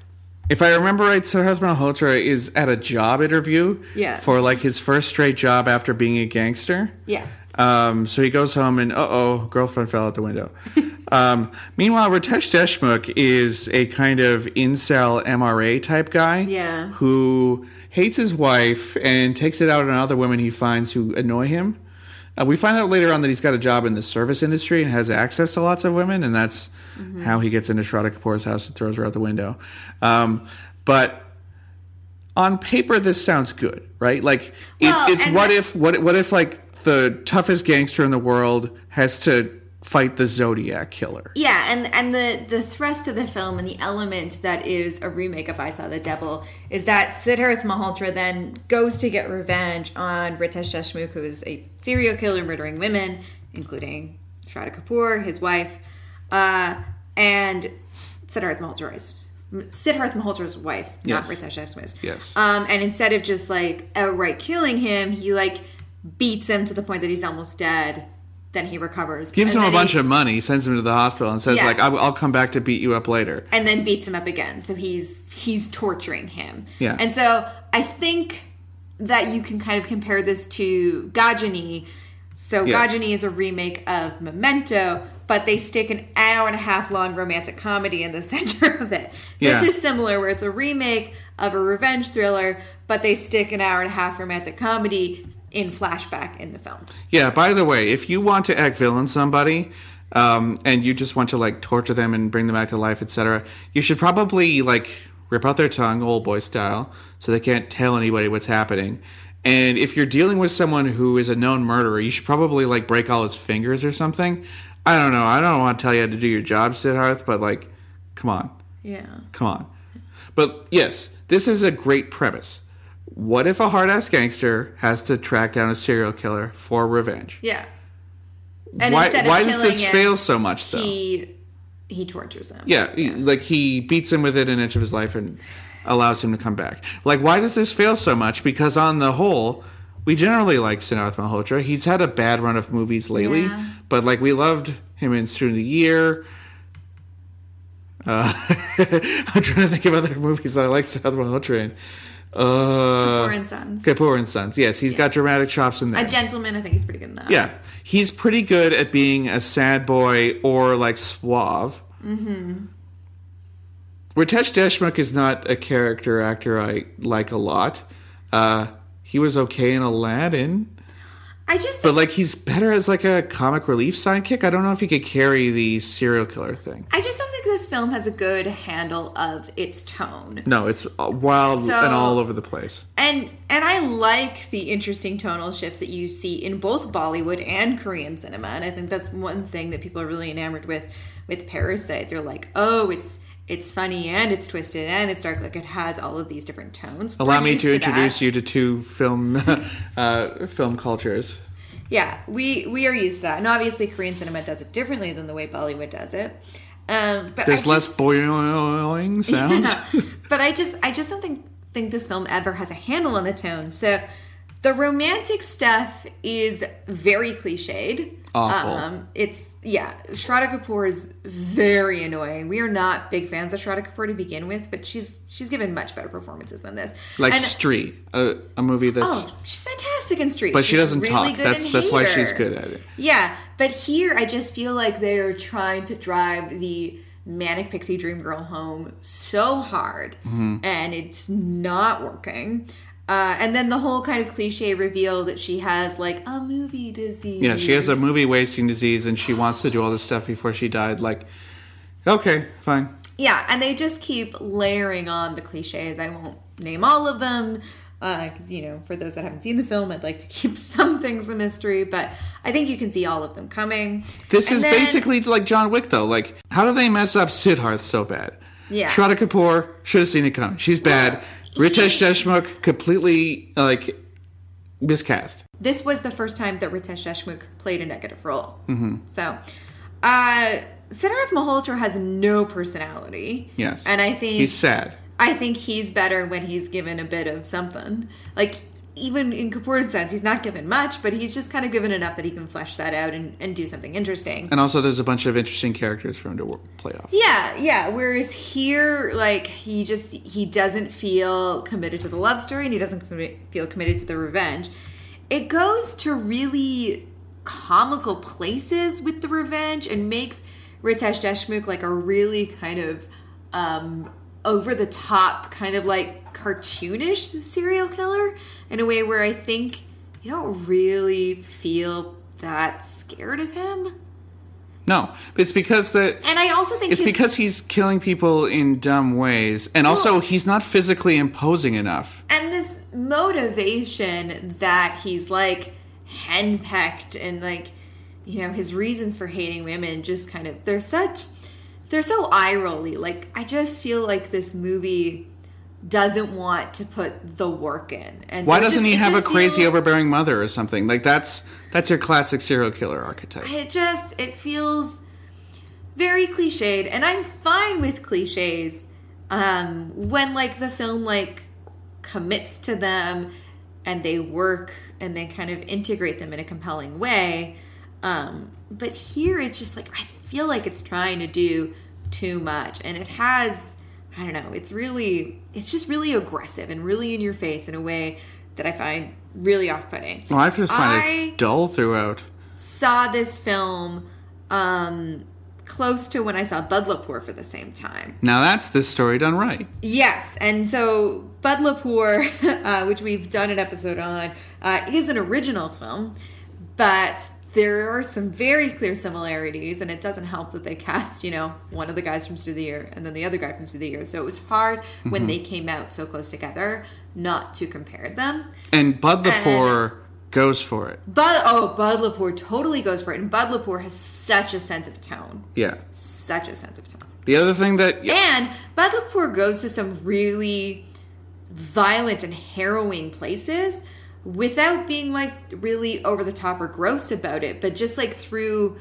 If I remember right, Siddharth Malhotra is at a job interview Yeah. for like his first straight job after being a gangster. Yeah. Um, so he goes home and uh oh, girlfriend fell out the window. um, meanwhile, Ritesh Deshmukh is a kind of incel MRA type guy. Yeah. Who hates his wife and takes it out on other women he finds who annoy him. Uh, we find out later on that he's got a job in the service industry and has access to lots of women, and that's how he gets into Shraddha Kapoor's house and throws her out the window. Um, but on paper, this sounds good, right? Like it, Well, it's what if what what if like the toughest gangster in the world has to fight the Zodiac killer? Yeah, and and the the thrust of the film and the element that is a remake of I Saw the Devil is that Siddharth Malhotra then goes to get revenge on Ritesh Deshmukh, who is a serial killer murdering women, including Shraddha Kapoor, his wife, uh, and Siddharth Malhotra's Siddharth Malhotra's wife, not Ritesh Deshmukh's. Yes. Um, and instead of just like outright killing him, he like beats him to the point that he's almost dead. Then he recovers. Gives him a bunch he- of money, sends him to the hospital, and says Yeah. like, "I'll I'll come back to beat you up later." and then beats him up again. So he's he's torturing him. Yeah. And so I think that you can kind of compare this to Ghajini. So Yes. Ghajini is a remake of Memento, but they stick an hour and a half long romantic comedy in the center of it. Yeah. This is similar where it's a remake of a revenge thriller, but they stick an hour and a half romantic comedy in flashback in the film. Yeah. By the way, if you want to act villain somebody, um, and you just want to like torture them and bring them back to life, etc., you should probably like rip out their tongue, Oldboy style, so they can't tell anybody what's happening. And if you're dealing with someone who is a known murderer, you should probably like break all his fingers or something. I don't know. I don't want to tell you how to do your job, Siddharth, but like, come on. Yeah. Come on. But yes, this is a great premise. What if a hard ass gangster has to track down a serial killer for revenge? Yeah. And why why does this him, fail so much though? He he tortures him. yeah, he- like he beats him within an inch of his life and allows him to come back. Like why does this fail so much? Because on the whole, we generally like Siddharth Malhotra. He's had a bad run of movies lately, Yeah. but like we loved him in Student of the Year. Uh, I'm trying to think of other movies that I like Siddharth Malhotra in. Uh, Kapoor and Sons. Kapoor and Sons. Yes, he's got dramatic chops in there. A gentleman, I think he's pretty good enough. Yeah, he's pretty good at being a sad boy or like suave. Mm-hmm. Ritesh Deshmukh is not a character actor I like a lot. Uh, he was okay in Aladdin. I just But like he's better as like a comic relief sidekick. I don't know if he could carry the serial killer thing. I just don't think this film has a good handle of its tone. No, it's uh, wild So- and all over the place. And and I like the interesting tonal shifts that you see in both Bollywood and Korean cinema. And I think that's one thing that people are really enamored with with Parasite. They're like, "Oh, it's it's funny and it's twisted and it's dark. Like it has all of these different tones." Allow We're me to that. introduce you to two film uh, film cultures. Yeah, we we are used to that, and obviously Korean cinema does it differently than the way Bollywood does it. Um, but There's I less just- boiling sounds. Yeah. but I just I just don't think think this film ever has a handle on the tone. So the romantic stuff is very cliched. Awful. Um, it's yeah. Shraddha Kapoor is very annoying. We are not big fans of Shraddha Kapoor to begin with, but she's she's given much better performances than this. like And- Stree, a, a movie that's. Oh, she's fantastic in Stree. but she She's doesn't really talk. That's that's why she's good at it. Yeah, but here I just feel like they are trying to drive the manic pixie dream girl home so hard, Mm-hmm. and it's not working. Uh, and then the whole kind of cliche reveal that she has like a movie disease. Yeah, she has a movie wasting disease, and she wants to do all this stuff before she died. Like, okay, fine. Yeah, and they just keep layering on the cliches. I won't name all of them because you know, for those that haven't seen the film, I'd like to keep some things a mystery, but I think you can see all of them coming. This And is then- basically like John Wick, though. Like, how do they mess up Siddharth so bad? Yeah. Shraddha Kapoor should have seen it coming. She's bad. Ritesh Deshmukh completely like miscast. this was the first time that Ritesh Deshmukh played a negative role. Mm-hmm. So, uh, Siddharth Malhotra has no personality. Yes, and I think he's sad. I think he's better when he's given a bit of something. Like even in Kapoor and Sons, he's not given much, but he's just kind of given enough that he can flesh that out and, and do something interesting. And also, there's a bunch of interesting characters for him to play off. Yeah, yeah. Whereas here, like he just he doesn't feel committed to the love story, and he doesn't commi- feel committed to the revenge. It goes to really comical places with the revenge, and makes Ritesh Deshmukh like a really kind of um, over the top, kind of like cartoonish serial killer in a way where I think you don't really feel that scared of him. No, it's because that And I also think it's his- because he's killing people in dumb ways, and also he's not physically imposing enough. and this motivation that he's like henpecked and like you know his reasons for hating women just kind of they're such they're so eye rolly like i just feel like this movie doesn't want to put the work in and Why it doesn't just- he have a crazy, feels- overbearing mother or something? Like that's that's your classic serial killer archetype. it just it feels very cliched and i'm fine with cliches um when like the film like commits to them and they work and they kind of integrate them in a compelling way um but here it's just like i feel like it's trying to do too much and it has i don't know it's really it's just really aggressive and really in your face in a way that i find really off-putting Well, I just find I- it dull throughout. saw this film um close to when I saw Badlapur for the same time. Now that's this story done right. Yes, and so Badlapur, uh, which we've done an episode on, uh, is an original film, but there are some very clear similarities, and it doesn't help that they cast, you know, one of the guys from Stu the Year and then the other guy from Stu the Year. So it was hard when mm-hmm. they came out so close together not to compare them. And Bud Poor goes for it. Bud, oh, Badlapur totally goes for it, and Badlapur has such a sense of tone, Yeah. such a sense of tone. The other thing that yeah, And Badlapur goes to some really violent and harrowing places without being like really over the top or gross about it, but just like through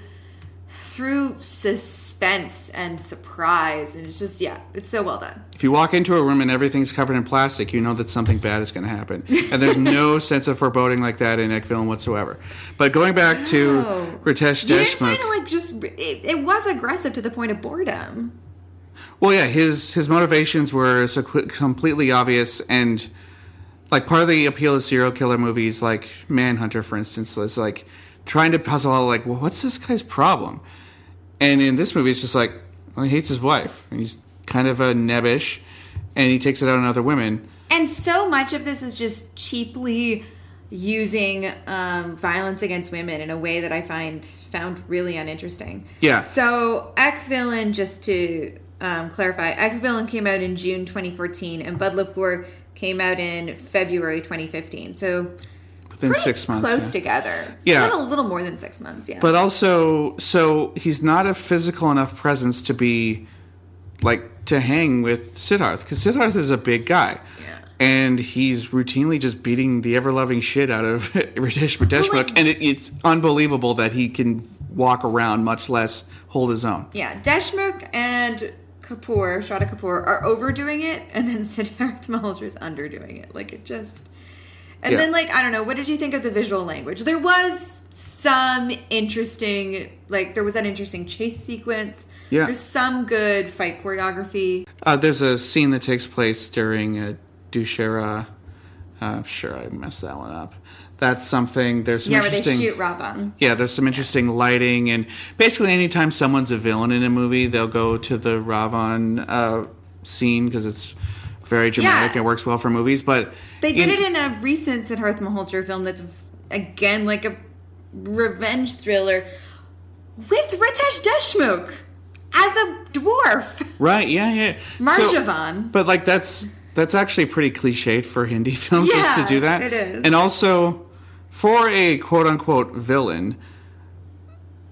through suspense and surprise, and it's just yeah, it's so well done. if you walk into a room and everything's covered in plastic, you know that something bad is going to happen. And there's no sense of foreboding like that in a film whatsoever. But going back to. Ritesh You didn't Deshmukh, find it like just it, it was aggressive to the point of boredom. Well, yeah, his his motivations were so completely obvious, and like part of the appeal of serial killer movies, like Manhunter, for instance, is like trying to puzzle out like, well, what's this guy's problem? And in this movie, it's just like, well, he hates his wife, and he's kind of a nebbish, and he takes it out on other women. And so much of this is just cheaply using um, violence against women in a way that I find found really uninteresting. Yeah. So Ek Villain, just to um, clarify, Ek Villain came out in June 2014, and Bud Badlapur came out in February 2015. So Within pretty six months. close yeah. together. Yeah. a little, more than six months. Yeah, But also, so he's not a physical enough presence to be like to hang with Siddharth because Siddharth is a big guy. Yeah. And he's routinely just beating the ever loving shit out of Ritesh Deshmukh, like- and it, it's unbelievable that he can walk around, much less hold his own. yeah, Deshmukh and Kapoor, Shraddha Kapoor, are overdoing it, and then Siddharth Malhotra is underdoing it. Like it just. And Yeah. then, like, I don't know, what did you think of the visual language? There was some interesting, like, there was that interesting chase sequence. Yeah. There's some good fight choreography. Uh, there's a scene that takes place during uh, Dussehra. Uh, sure, I messed that one up. That's something. There's some Yeah, where they shoot Ravan. Yeah, there's some interesting lighting, and basically, anytime someone's a villain in a movie, they'll go to the Ravan uh, scene because it's very dramatic Yeah. and works well for movies. But They did in- it in a recent Siddharth Malhotra film that's, again, like a revenge thriller with Ritesh Deshmukh as a dwarf. right. Yeah, yeah. So- but like that's that's actually pretty cliched for Hindi films just to do that. it is. And also for a quote unquote villain,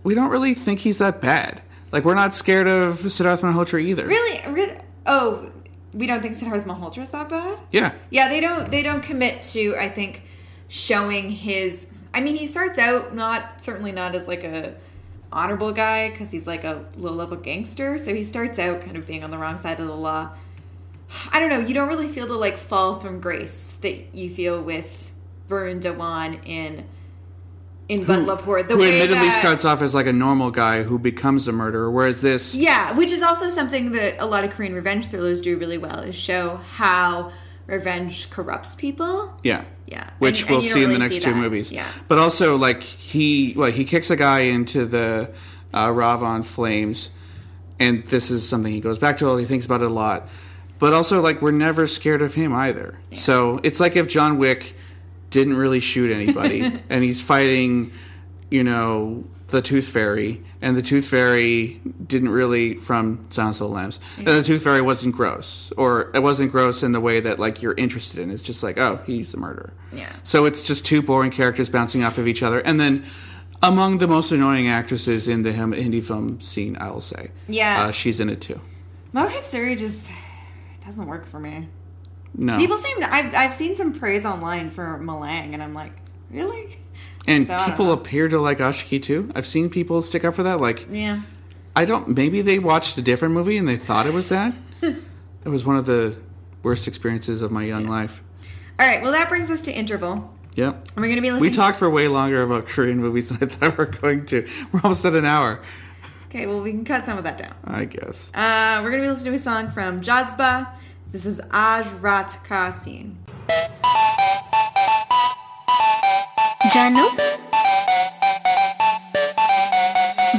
we don't really think he's that bad. Like we're not scared of Siddharth Malhotra either. Really? really? Oh, we don't think Siddharth Malhotra is that bad? Yeah. Yeah, they don't. They don't commit to. I think showing his. I mean, he starts out not certainly not as like a honorable guy because he's like a low level gangster. So he starts out kind of being on the wrong side of the law. I don't know. You don't really feel the like fall from grace that you feel with Varun Dhawan in in Badlapur. The who way admittedly that- starts off as like a normal guy who becomes a murderer, whereas this Yeah, which is also something that a lot of Korean revenge thrillers do really well is show how revenge corrupts people. Yeah. Yeah. Which And- we'll and see don't in the next two that. movies. Yeah. But also, like, he, well, he kicks a guy into the uh, Ravan flames, and this is something he goes back to. He thinks about it a lot. But also, like, we're never scared of him either. So it's like if John Wick didn't really shoot anybody, and he's fighting, you know, the Tooth Fairy, and the Tooth Fairy didn't really, from Silence of the Lambs, and the Tooth Fairy wasn't gross, or it wasn't gross in the way that like you're interested in. It's just like, oh, he's the murderer. Yeah. So it's just two boring characters bouncing off of each other, and then among the most annoying actresses in the Hin- Hindi film scene, I will say, Yeah. uh, she's in it too. Mohit Suri just doesn't work for me. No, People seem to, I've I've seen some praise online for Malang and I'm like, really? and so people appear to like Aashiqui too. I've seen people stick up for that. Like, Yeah. I don't. Maybe they watched a different movie and they thought it was that. it was one of the worst experiences of my young life. All right, well that brings us to interval. Yep. And we're going to be listening We talked for way longer about Korean movies than I thought we were going to. We're almost at an hour, Okay, well we can cut some of that down. I guess. Uh, we're going to be listening to a song from Jazbaa. This is Aj Rat Ka Scene. जानू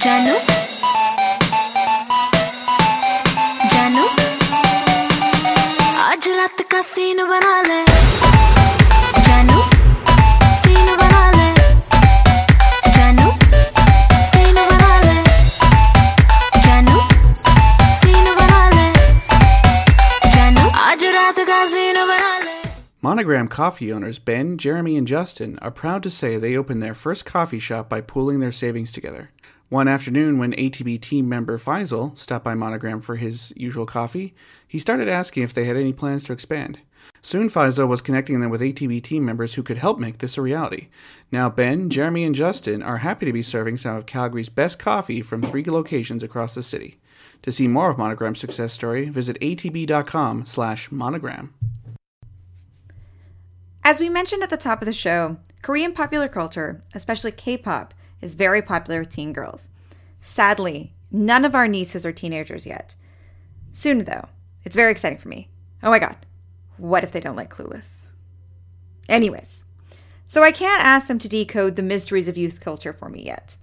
जानू जानू आज रात का scene बना ले जानू Monogram coffee owners Ben, Jeremy, and Justin are proud to say they opened their first coffee shop by pooling their savings together. One afternoon, when ATB team member Faisal stopped by Monogram for his usual coffee, he started asking if they had any plans to expand. Soon, Faisal was connecting them with ATB team members who could help make this a reality. Now, Ben, Jeremy, and Justin are happy to be serving some of Calgary's best coffee from three locations across the city. To see more of Monogram's success story, visit atb.com slash monogram. As we mentioned at the top of the show, Korean popular culture, especially K pop, is very popular with teen girls. Sadly, none of our nieces are teenagers yet. Soon, though. It's very exciting for me. Oh my god. What if they don't like Clueless? Anyways, so I can't ask them to decode the mysteries of youth culture for me yet.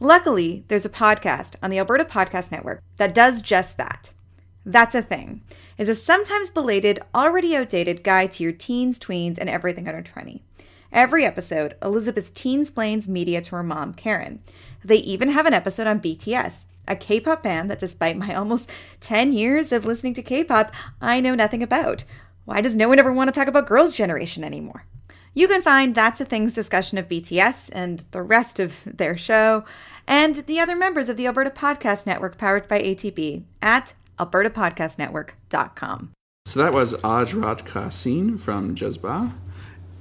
Luckily, there's a podcast on the Alberta Podcast Network that does just that. That's a thing. Is a sometimes belated, already outdated guide to your teens, tweens, and everything under 20. Every episode, Elizabeth teens teensplains media to her mom, Karen. They even have an episode on BTS, a K pop band that, despite my almost 10 years of listening to K pop, I know nothing about. Why does no one ever want to talk about Girls' Generation anymore? You can find That's a Thing's discussion of BTS and the rest of their show and the other members of the Alberta Podcast Network powered by ATB at albertapodcastnetwork.com. So that was Aaj Raat Ka Scene from Jazbaa.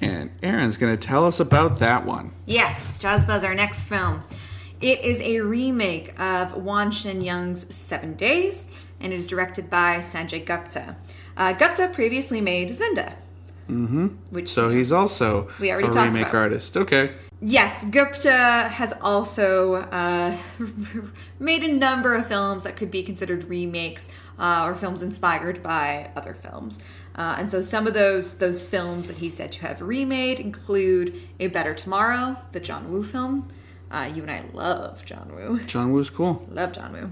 And Aaron's going to tell us about that one. Yes, Jazbaa's our next film. It is a remake of Won Shin-yun's Seven Days, and it is directed by Sanjay Gupta. Uh, Gupta previously made Zinda. Mm-hmm. Which So he's also We already a remake about. artist. Okay. Yes, Gupta has also uh, made a number of films that could be considered remakes uh, or films inspired by other films. Uh, and so some of those those films that he's said to have remade include A Better Tomorrow, the John Woo film. Uh, you and I love John Woo. John Woo's cool. Love John Woo.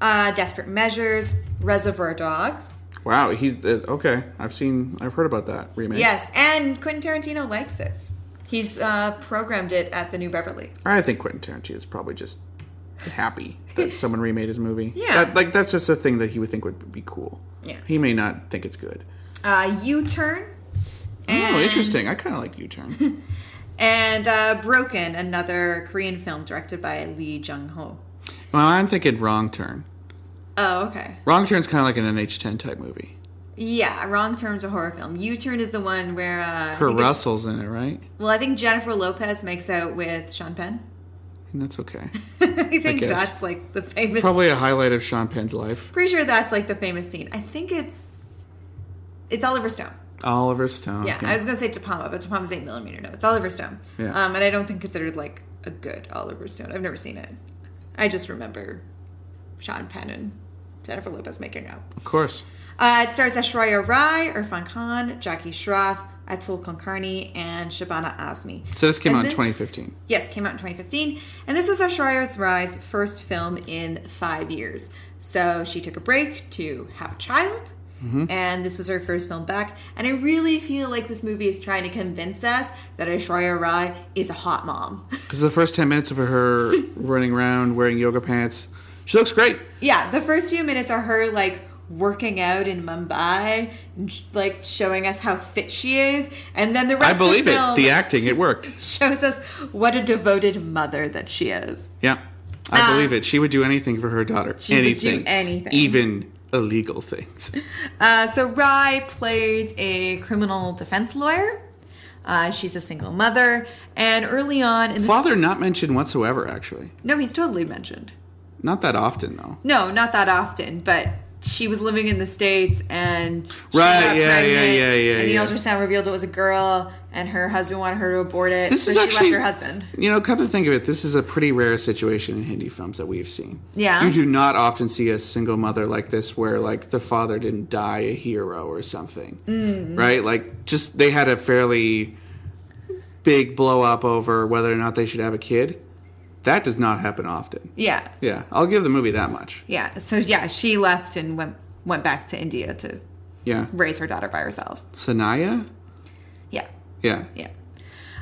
Uh, Desperate Measures, Reservoir Dogs. Wow, he's uh, okay. I've seen, I've heard about that remake. Yes, and Quentin Tarantino likes it. He's uh, programmed it at the New Beverly. I think Quentin Tarantino is probably just happy that someone remade his movie. Yeah. That, like that's just a thing that he would think would be cool. Yeah. He may not think it's good. Uh, U-Turn. oh, interesting. I kind of like U-Turn. And uh, Broken, another Korean film directed by Lee Jung Ho. well, I'm thinking Wrong Turn. Oh, okay. Wrong Turn's kind of like an NH10 type movie. Yeah, Wrong Turn's a horror film. U Turn is the one where. Uh, I Kurt Russell's in it, right? Well, I think Jennifer Lopez makes out with Sean Penn. And that's okay. I think guess. that's like the famous. Probably a highlight of Sean Penn's life. Pretty sure that's like the famous scene. I think it's. It's Oliver Stone. Oliver Stone. Yeah, I was gonna say Topama, but Topama's eight millimeter. No, it's Oliver Stone. Yeah. Um, and I don't think considered like a good Oliver Stone. I've never seen it. I just remember Sean Penn and Jennifer Lopez making out. Of course. Uh, it stars Aishwarya Rai, Irfan Khan, Jackie Shroff, Atul Kulkarni, and Shabana Azmi. So this came And out in 2015. Yes, came out in 2015. And this is Aishwarya Rai's first film in five years. So she took a break to have a child. And this was her first film back. And I really feel like this movie is trying to convince us that Aishwarya Rai is a hot mom. Because the first 10 minutes of her running around wearing yoga pants, she looks great. yeah, the first few minutes are her like working out in Mumbai and like showing us how fit she is. And then the rest I believe of the film it. The acting, it worked. shows us what a devoted mother that she is. Yeah. I believe it. She would do anything for her daughter. She would do anything. anything. Even illegal things. Uh, so Rai plays a criminal defense lawyer. Uh, she's a single mother, and early on in the Father not mentioned whatsoever, actually. no, he's totally mentioned. Not that often, though. No, not that often, but she was living in the states and she Right, got yeah, yeah, yeah, yeah, And the yeah. ultrasound revealed it was a girl, and her husband wanted her to abort it, This so is she actually, left her husband. You know, come to think of it, this is a pretty rare situation in Hindi films that we've seen. Yeah. You do not often see a single mother like this where, like, the father didn't die a hero or something. Mm. Right? Like, just they had a fairly big blow up over whether or not they should have a kid. That does not happen often. Yeah, Yeah, I'll give the movie that much. yeah. So yeah, she left and went went back to India to Yeah. raise her daughter by herself. Sanaya? Yeah. Yeah. Yeah.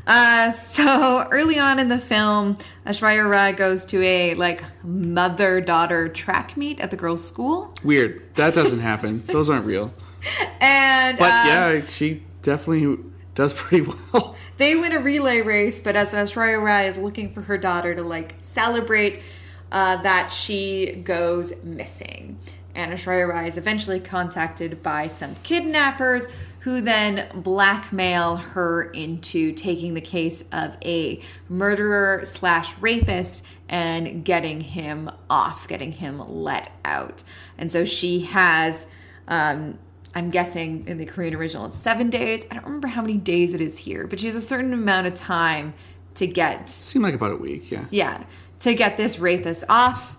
Uh, so early on in the film, Aishwarya Rai goes to a like mother daughter track meet at the girls' school, Weird. That doesn't happen. Those aren't real. and But uh, yeah, she definitely does pretty well. they win a relay race. But as Aishwarya Rai is looking for her daughter to like celebrate uh, that she goes missing, and Aishwarya Rai is eventually contacted by some kidnappers who then blackmail her into taking the case of a murderer slash rapist and getting him off, getting him let out. And so she has, um, I'm guessing in the Korean original, it's seven days. I don't remember how many days it is here, but she has a certain amount of time to get Seemed like about a week, yeah. yeah, to get this rapist off.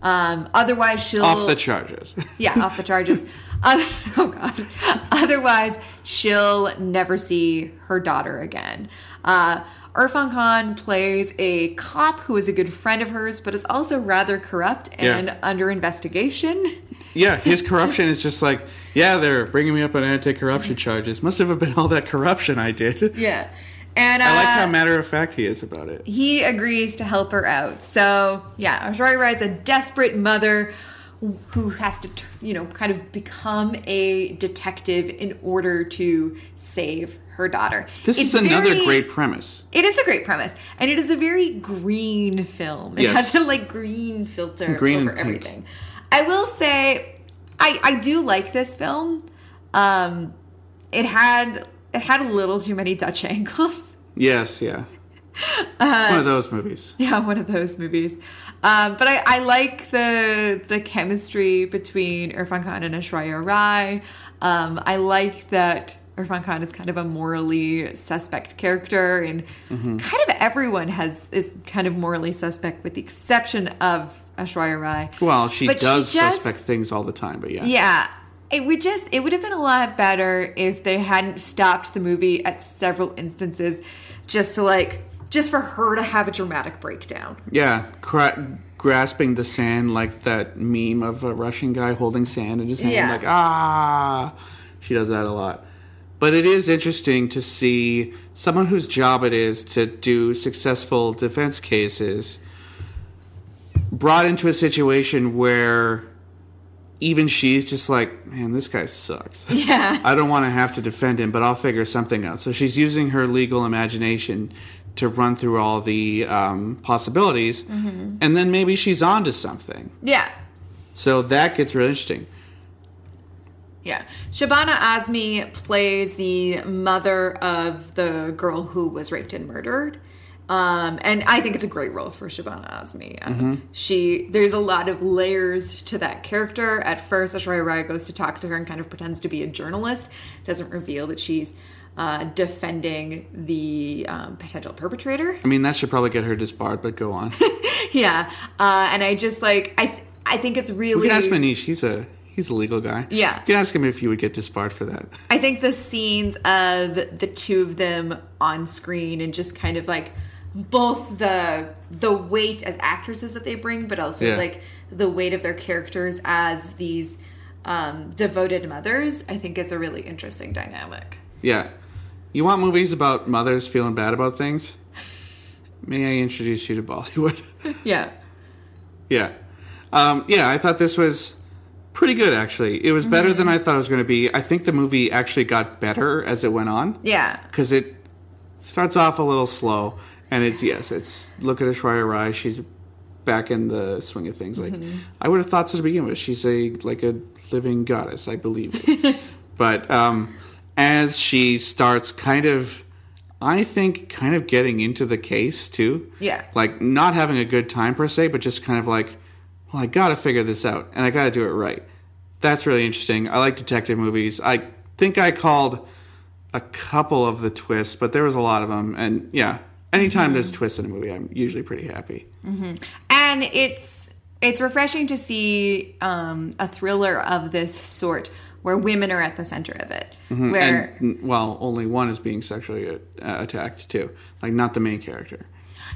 Um, otherwise, she'll Off the charges. yeah, off the charges. Other, oh god. Otherwise, she'll never see her daughter again. Uh, Irfan Khan plays a cop who is a good friend of hers, but is also rather corrupt and Yeah. under investigation. yeah, his corruption is just like, yeah, they're bringing me up on anti-corruption charges. Must have been all that corruption I did. Yeah. And uh, I like how matter of fact he is about it. he agrees to help her out. So yeah, Aishwarya Rai is a desperate mother who has to, you know, kind of become a detective in order to save her daughter. This It's is another very- great premise. It is a great premise, and it is a very green film. It Yes. has a like green filter Green over everything. I will say, I I do like this film. Um, it had it had a little too many Dutch angles. Yes, yeah. Uh, one of those movies. Yeah, one of those movies. Um, but I, I like the the chemistry between Irfan Khan and Aishwarya Rai. Um, I like that Irfan Khan is kind of a morally suspect character, and Mm-hmm. kind of everyone has is kind of morally suspect, with the exception of Aishwarya Rai. Well, she But she does just- suspect things all the time, but yeah. Yeah. It would just it would have been a lot better if they hadn't stopped the movie at several instances just to like just for her to have a dramatic breakdown. Yeah, cra- grasping the sand like that meme of a Russian guy holding sand in his hand, Yeah. like ah. She does that a lot. But it is interesting to see someone whose job it is to do successful defense cases brought into a situation where even she's just like, man, this guy sucks. Yeah. I don't want to have to defend him, but I'll figure something out. So she's using her legal imagination to run through all the um, possibilities, Mm-hmm. and then maybe she's on to something. Yeah. So that gets really interesting. Yeah. Shabana Azmi plays the mother of the girl who was raped and murdered. Um, and I think it's a great role for Shabana Azmi. Um, She there's a lot of layers to that character. At first, Aishwarya Rai goes to talk to her and kind of pretends to be a journalist. Doesn't reveal that she's uh, defending the um, potential perpetrator. I mean, that should probably get her disbarred, but go on. yeah, uh, and I just like I th- I think it's really We can ask Manish. He's a he's a legal guy. Yeah. You can ask him if he would get disbarred for that. I think the scenes of the two of them on screen and just kind of like both the the weight as actresses that they bring, but also Yeah. like the weight of their characters as these um, devoted mothers, I think is a really interesting dynamic. Yeah. You want movies about mothers feeling bad about things? May I introduce you to Bollywood? Yeah. yeah. Um, yeah, I thought this was pretty good, actually. It was better Mm-hmm. than I thought it was going to be. I think the movie actually got better as it went on. Yeah. Because it starts off a little slow. And it's, yes, it's look at Aishwarya Rai. She's back in the swing of things. Like, Mm-hmm. I would have thought so to begin with. She's a, like a living goddess. I believe it. but, um, as she starts kind of, I think, kind of getting into the case too. Yeah. Like not having a good time per se, but just kind of like, well, I gotta figure this out and I gotta do it right. That's really interesting. I like detective movies. I think I called a couple of the twists, but there was a lot of them. And yeah, anytime there's twists in a movie, I'm usually pretty happy. and it's it's refreshing to see um, a thriller of this sort where women are at the center of it where And well, only one is being sexually uh, attacked too, like not the main character.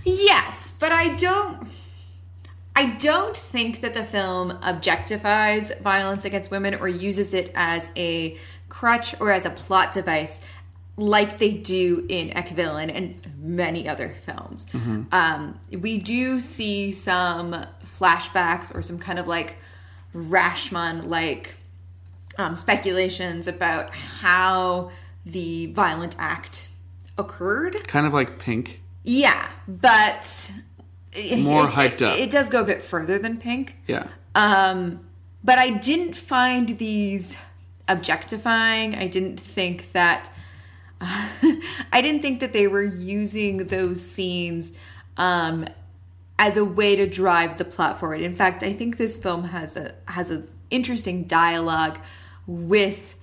yes but i don't i don't think that the film objectifies violence against women or uses it as a crutch or as a plot device like they do in Ek Villain and many other films. Um, we do see some flashbacks or some kind of like Rashomon like um, speculations about how the violent act occurred. Kind of like Pink. Yeah, but More it- hyped up. It does go a bit further than Pink. Yeah. Um, but I didn't find these objectifying. I didn't think that. I didn't think that they were using those scenes um, as a way to drive the plot forward. In fact, I think this film has a has an interesting dialogue with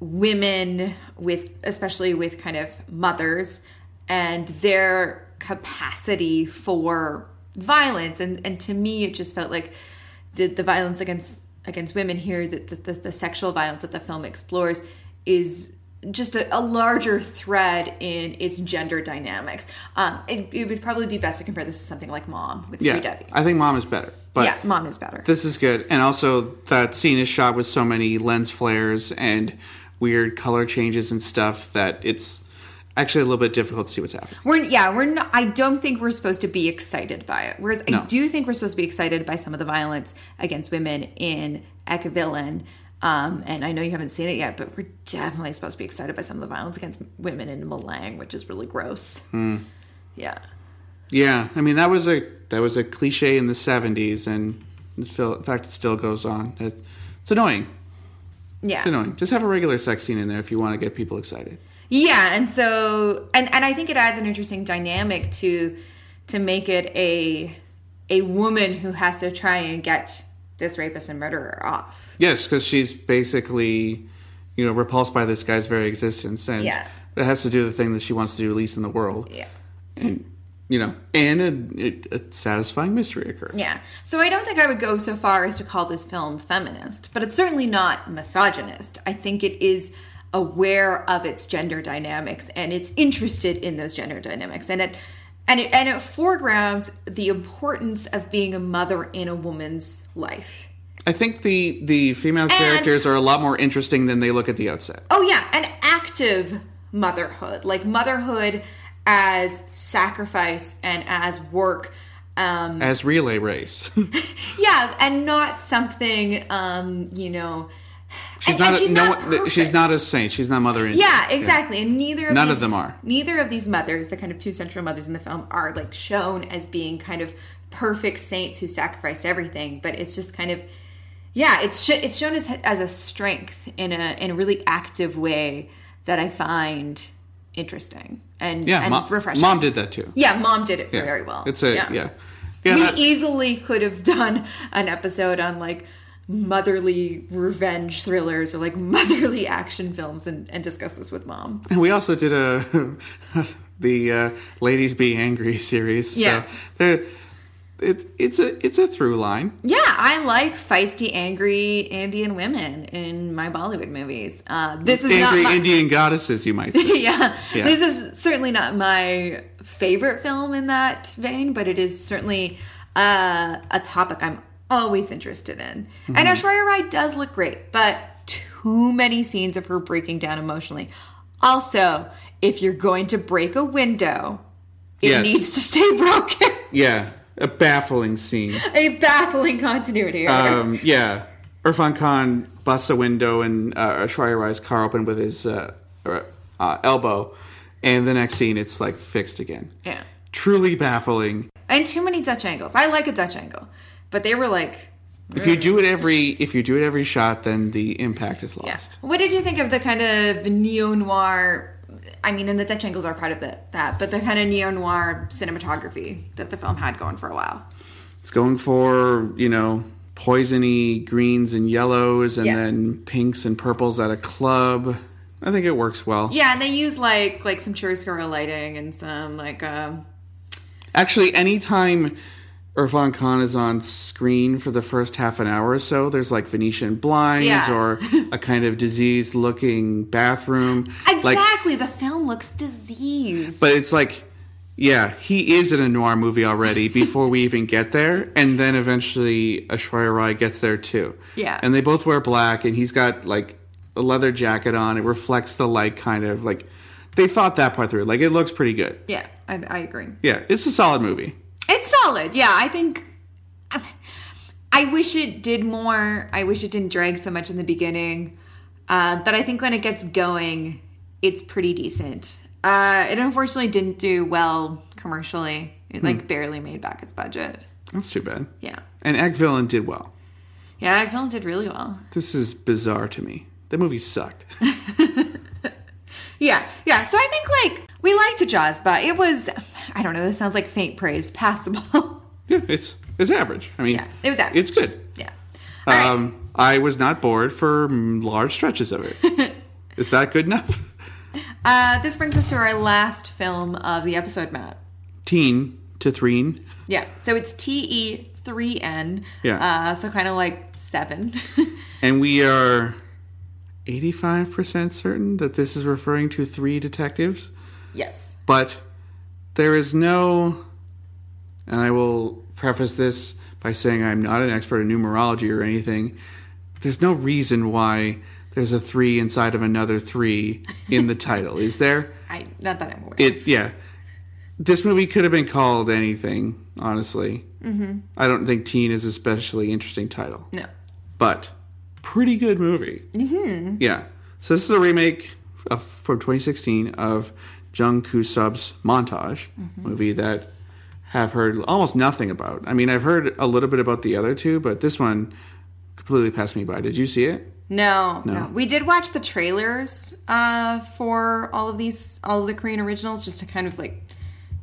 women with especially with kind of mothers and their capacity for violence and and to me it just felt like the the violence against against women here that the, the, the sexual violence that the film explores is just a, a larger thread in its gender dynamics um it, it would probably be best to compare this to something like mom with Yeah. Devi I think Mom is better. But yeah mom is better This is good. And also, that scene is shot with so many lens flares and weird color changes and stuff that it's. actually a little bit difficult to see what's happening. We're yeah, we're not. I don't think we're supposed to be excited by it. Whereas I do think we're supposed to be excited by some of the violence against women in Ek Villain. Um, and I know you haven't seen it yet, but we're definitely supposed to be excited by some of the violence against women in Malang, which is really gross. Hmm. Yeah, Yeah, I mean that was a that was a cliche in the '70s, and in fact it still goes on. It's annoying. yeah, It's annoying. Just have a regular sex scene in there if you want to get people excited. Yeah, and so and and I think it adds an interesting dynamic to to make it a a woman who has to try and get this rapist and murderer off. Yes, because she's basically, you know, repulsed by this guy's very existence, and Yeah. it has to do with the thing that she wants to do least in the world, Yeah. and you know, and a, a satisfying mystery occurs. Yeah. So I don't think I would go so far as to call this film feminist, but it's certainly not misogynist. I think it is aware of its gender dynamics and it's interested in those gender dynamics and it and it and it foregrounds the importance of being a mother in a woman's life. I think the the female characters are a lot more interesting than they look at the outset. Oh yeah, an active motherhood, like motherhood as sacrifice and as work. Um, As relay race, yeah, and not something, um, you know. she's and- not. and a, she's no not one, she's not a saint. She's not mother. India. Yeah, exactly. And neither of None of them are. Neither of these mothers, the kind of two central mothers in the film, are like shown as being kind of perfect saints who sacrificed everything. But it's just kind of, yeah, it's sh- it's shown as as a strength in a in a really active way that I find interesting and Yeah, and mom, refreshing. mom did that too. yeah, mom did it Yeah. very well. It's a yeah. yeah. we that- easily could have done an episode on like motherly revenge thrillers or like motherly action films and, and discuss this with mom. And we also did a the uh, "Ladies Be Angry" series. Yeah. so there, it's it's a it's a through line. Yeah, I like feisty, angry Indian women in my Bollywood movies. Uh, this is Angry not my, Indian goddesses, you might say. yeah, Yeah. this is certainly not my favorite film in that vein, but it is certainly uh, a topic I'm always interested in. Mm-hmm. And Aishwarya Rai does look great, but too many scenes of her breaking down emotionally. Also, if you're going to break a window, it Yes. needs to stay broken. yeah, a baffling scene. a baffling continuity error. Um, yeah, Irfan Khan busts a window and uh, Rai's car open with his uh, uh, elbow, and the next scene it's like fixed again. yeah. Truly baffling. and too many Dutch angles. I like a Dutch angle, but they were like, If you do it every if you do it every shot, then the impact is yeah. lost. What did you think of the kind of neo noir? I mean, and the Dutch angles are part of the, that, but the kind of neo noir cinematography that the film had going for a while. It's going for you know poisony greens and yellows, and Yeah. then pinks and purples at a club. I think it works well. Yeah, and they use like like some chiaroscuro lighting and some like um Actually, anytime Irfan Khan is on screen for the first half an hour or so, there's like Venetian blinds Yeah. or a kind of diseased looking bathroom. Like, exactly. the film looks diseased. but it's like, yeah, he is in a noir movie already before we even get there. And then eventually Aishwarya Rai gets there too. Yeah. And they both wear black and he's got like a leather jacket on. It reflects the light kind of like, they thought that part through. Like, it looks pretty good. yeah, I, I agree. Yeah, it's a solid movie. It's solid. Yeah, I think. I wish it did more. I wish it didn't drag so much in the beginning. Uh, but I think when it gets going, it's pretty decent. Uh, it unfortunately didn't do well commercially. It like barely made back its budget. That's too bad. Yeah, And Ek Villain did well. yeah, Ek Villain did really well. This is bizarre to me. The movie sucked. Yeah, yeah. So I think like we liked Jazbaa, but it was I don't know. This sounds like faint praise, passable. yeah, it's it's average. I mean, Yeah, it was average. It's good. yeah. All right. Um, I was not bored for large stretches of it. is that good enough? Uh, this brings us to our last film of the episode, Matt. Teen to threen. Yeah, so it's T E three N. Yeah. Uh, so kind of like seven. And we are 85% certain that this is referring to three detectives. Yes. But there is no, and I will preface this by saying I'm not an expert in numerology or anything, but there's no reason why there's a three inside of another three in the title. Is there? I not that I'm aware. It yeah. This movie could have been called anything, honestly. Mm-hmm. I don't think Teen is a especially interesting title, no. but pretty good movie. Mm-hmm. Yeah. So this is a remake of, from 2016 of Jung Koo Sub's Montage movie that have heard almost nothing about. I mean, I've heard a little bit about the other two, but this one completely passed me by. Did you see it? No, no, We did watch the trailers uh, for all of these, all of the Korean originals, just to kind of like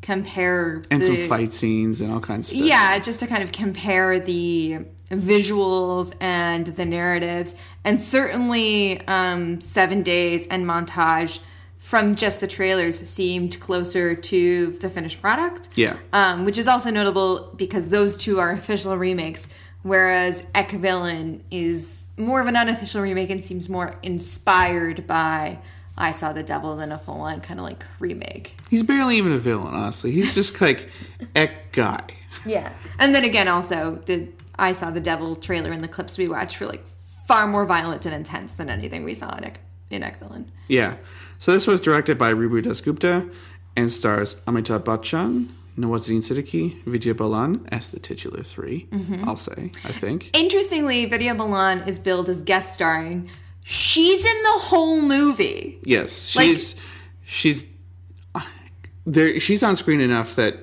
compare And the, some fight scenes and all kinds of stuff. Yeah, just to kind of compare the visuals and the narratives, and certainly um, Seven Days and Montage from just the trailers seemed closer to the finished product. Yeah. um, which is also notable because those two are official remakes, whereas Ek Villain is more of an unofficial remake and seems more inspired by I Saw the Devil than a full on kind of like remake. He's barely even a villain, honestly. He's just like Ek guy. Yeah. And then again, also, the I Saw the Devil trailer and the clips we watched were like far more violent and intense than anything we saw in Ek, in Ek Villain. Yeah. So this was directed by Ribu Dasgupta and stars Amitabh Bachchan, Nawazuddin Siddiqui, Vidya Balan as the titular 3 Mm-hmm. I'll say, I think. Interestingly, Vidya Balan is billed as guest starring. She's in the whole movie. Yes, Like- she's she's there. She's on screen enough that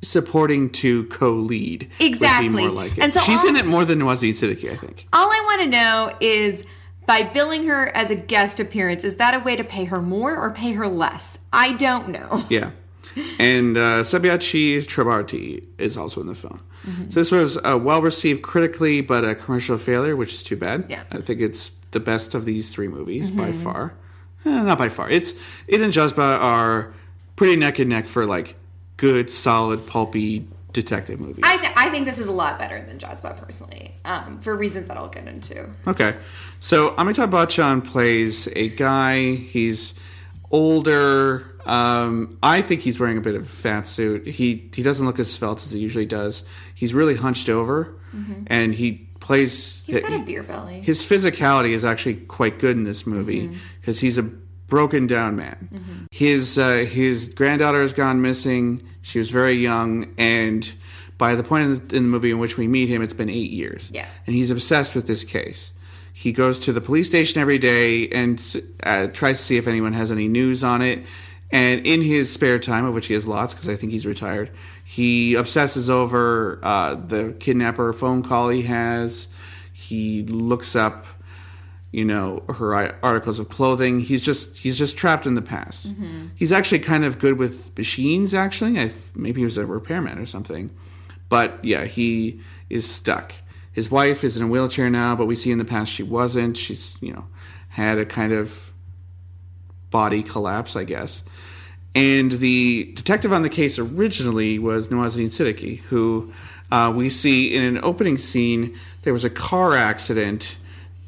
supporting to co-lead Exactly. would be more like it. And so she's all- in it more than Nawazuddin Siddiqui, I think. All I want to know is by billing her as a guest appearance, is that a way to pay her more or pay her less? I don't know. Yeah. And uh, Sabyasachi Chakrabarty is also in the film. Mm-hmm. So this was uh, well received critically, but a commercial failure, which is too bad. Yeah. Mm-hmm. I think it's the best of these three movies by far. Eh, not by far. It's it and Jazbaa are pretty neck and neck for like good, solid, pulpy detective movie. I, th- I think this is a lot better than Jazbaa personally, um, for reasons that I'll get into. Okay. So Amitabh Bachchan plays a guy. He's older. Um, I think he's wearing a bit of a fat suit. He he doesn't look as svelte as he usually does. He's really hunched over, and he plays. He's got a beer belly. His physicality is actually quite good in this movie because he's a broken down man. His uh, his granddaughter has gone missing. She was very young, and by the point in the, in the movie in which we meet him, it's been eight years. Yeah. and he's obsessed with this case. He goes to the police station every day and uh, tries to see if anyone has any news on it. And in his spare time, of which he has lots, because I think he's retired, he obsesses over uh, the kidnapper phone call he has. He looks up, you know, her articles of clothing. He's just he's just trapped in the past. He's actually kind of good with machines. Actually, I, th- maybe he was a repairman or something. But yeah, he is stuck. His wife is in a wheelchair now, but we see in the past she wasn't. She's you know had a kind of body collapse, I guess. And the detective on the case originally was Nawazuddin Siddiqui, who uh, we see in an opening scene. There was a car accident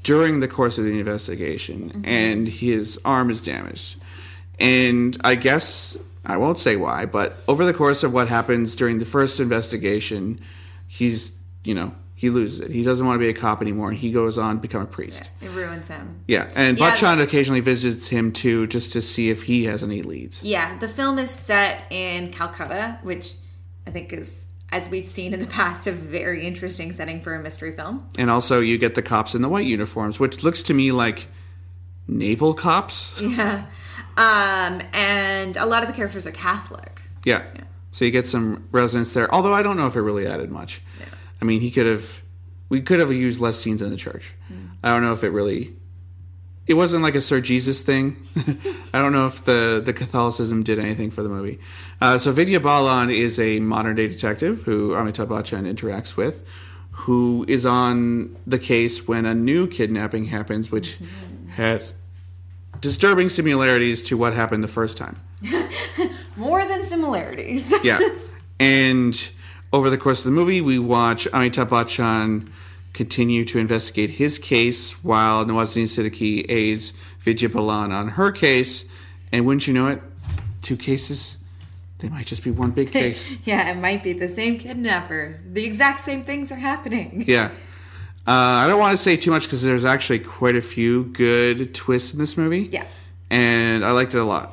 during the course of the investigation, mm-hmm. and his arm is damaged. And I guess I won't say why, but over the course of what happens during the first investigation, he's you know he loses it. He doesn't want to be a cop anymore, and he goes on to become a priest. It ruins him. Yeah, and Yeah. Bachchan occasionally visits him too, just to see if he has any leads. Yeah, the film is set in Calcutta, which I think is, as we've seen in the past, a very interesting setting for a mystery film. And also, you get the cops in the white uniforms, which looks to me like naval cops. Yeah. Um, and a lot of the characters are Catholic. Yeah. So you get some resonance there. Although I don't know if it really added much. Yeah. I mean, he could have, we could have used less scenes in the church. I don't know if it really. It wasn't like a Sir Jesus thing. I don't know if the, the Catholicism did anything for the movie. Uh, so Vidya Balan is a modern day detective who Amitabh Bachchan interacts with, who is on the case when a new kidnapping happens, which has disturbing similarities to what happened the first time. More than similarities. Yeah. and over the course of the movie, we watch Amitabh Bachchan continue to investigate his case while Nawazuddin Siddiqui aids Vidya Balan on her case. And wouldn't you know it, two cases, they might just be one big case. yeah, it might be the same kidnapper. The exact same things are happening. yeah. Uh, I don't want to say too much because there's actually quite a few good twists in this movie. Yeah. and I liked it a lot.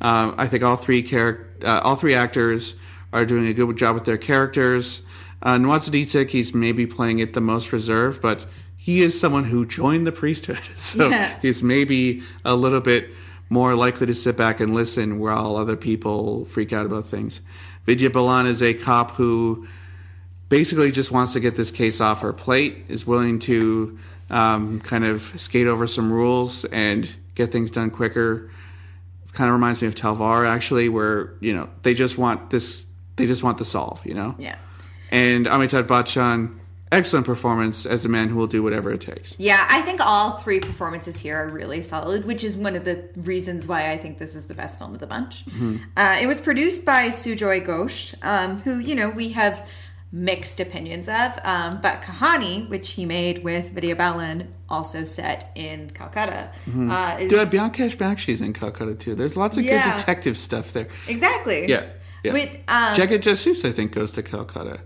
Um, I think all three char- uh, all three actors are doing a good job with their characters. Uh, he's maybe playing it the most reserved, but he is someone who joined the priesthood, so Yeah. he's maybe a little bit more likely to sit back and listen while other people freak out about things. Vidya Balan is a cop who basically just wants to get this case off her plate, is willing to um, kind of skate over some rules and get things done quicker. Kind of reminds me of Talvar, actually, where you know they just want this, they just want the solve, you know. Yeah. And Amitabh Bachchan, excellent performance as a man who will do whatever it takes. Yeah, I think all three performances here are really solid, which is one of the reasons why I think this is the best film of the bunch. Uh, it was produced by Sujoy Ghosh, um, who, you know, we have mixed opinions of, um, but Kahani, which he made with Vidya Balan, also set in Calcutta. Uh, is- Dude, Byomkesh Bakshi's in Calcutta too. There's lots of Yeah. good detective stuff there. exactly. Yeah. yeah. With, um, Jagga Jasoos, I think, goes to Calcutta.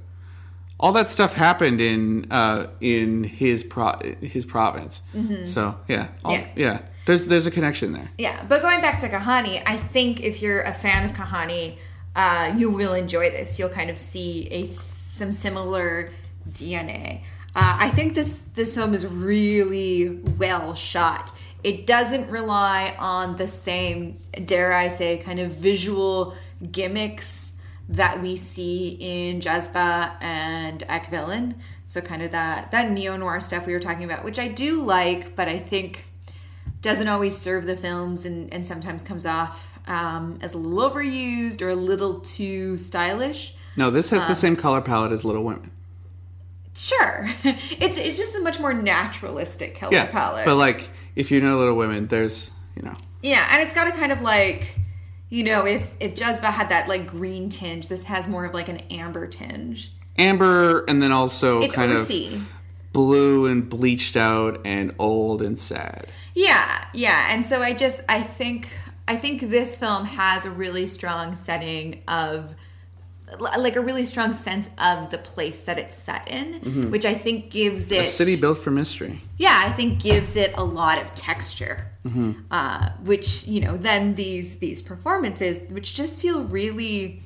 All that stuff happened in uh, in his pro- his province. So yeah, All- Mm-hmm. Yeah. yeah. There's there's a connection there. Yeah, but going back to Kahani, I think if you're a fan of Kahani, uh, you will enjoy this. You'll kind of see a some similar DNA. Uh, I think this this film is really well shot. It doesn't rely on the same, dare I say, kind of visual gimmicks that we see in Jazbaa and Ek Villain. So kind of that that neo noir stuff we were talking about, which I do like, but I think doesn't always serve the films and, and sometimes comes off um, as a little overused or a little too stylish. No, this has the Um, same color palette as Little Women. Sure, it's it's just a much more naturalistic color Yeah, palette. but like if you know Little Women, there's you know yeah, and it's got a kind of like, you know, if if Jazbaa had that like green tinge, this has more of like an amber tinge. amber, and then also It's kind earthy. of blue and bleached out and old and sad. Yeah, yeah. And so I just I think I think this film has a really strong setting of like a really strong sense of the place that it's set in, which I think gives it A city built for mystery. yeah, I think gives it a lot of texture, uh, which you know then these these performances, which just feel really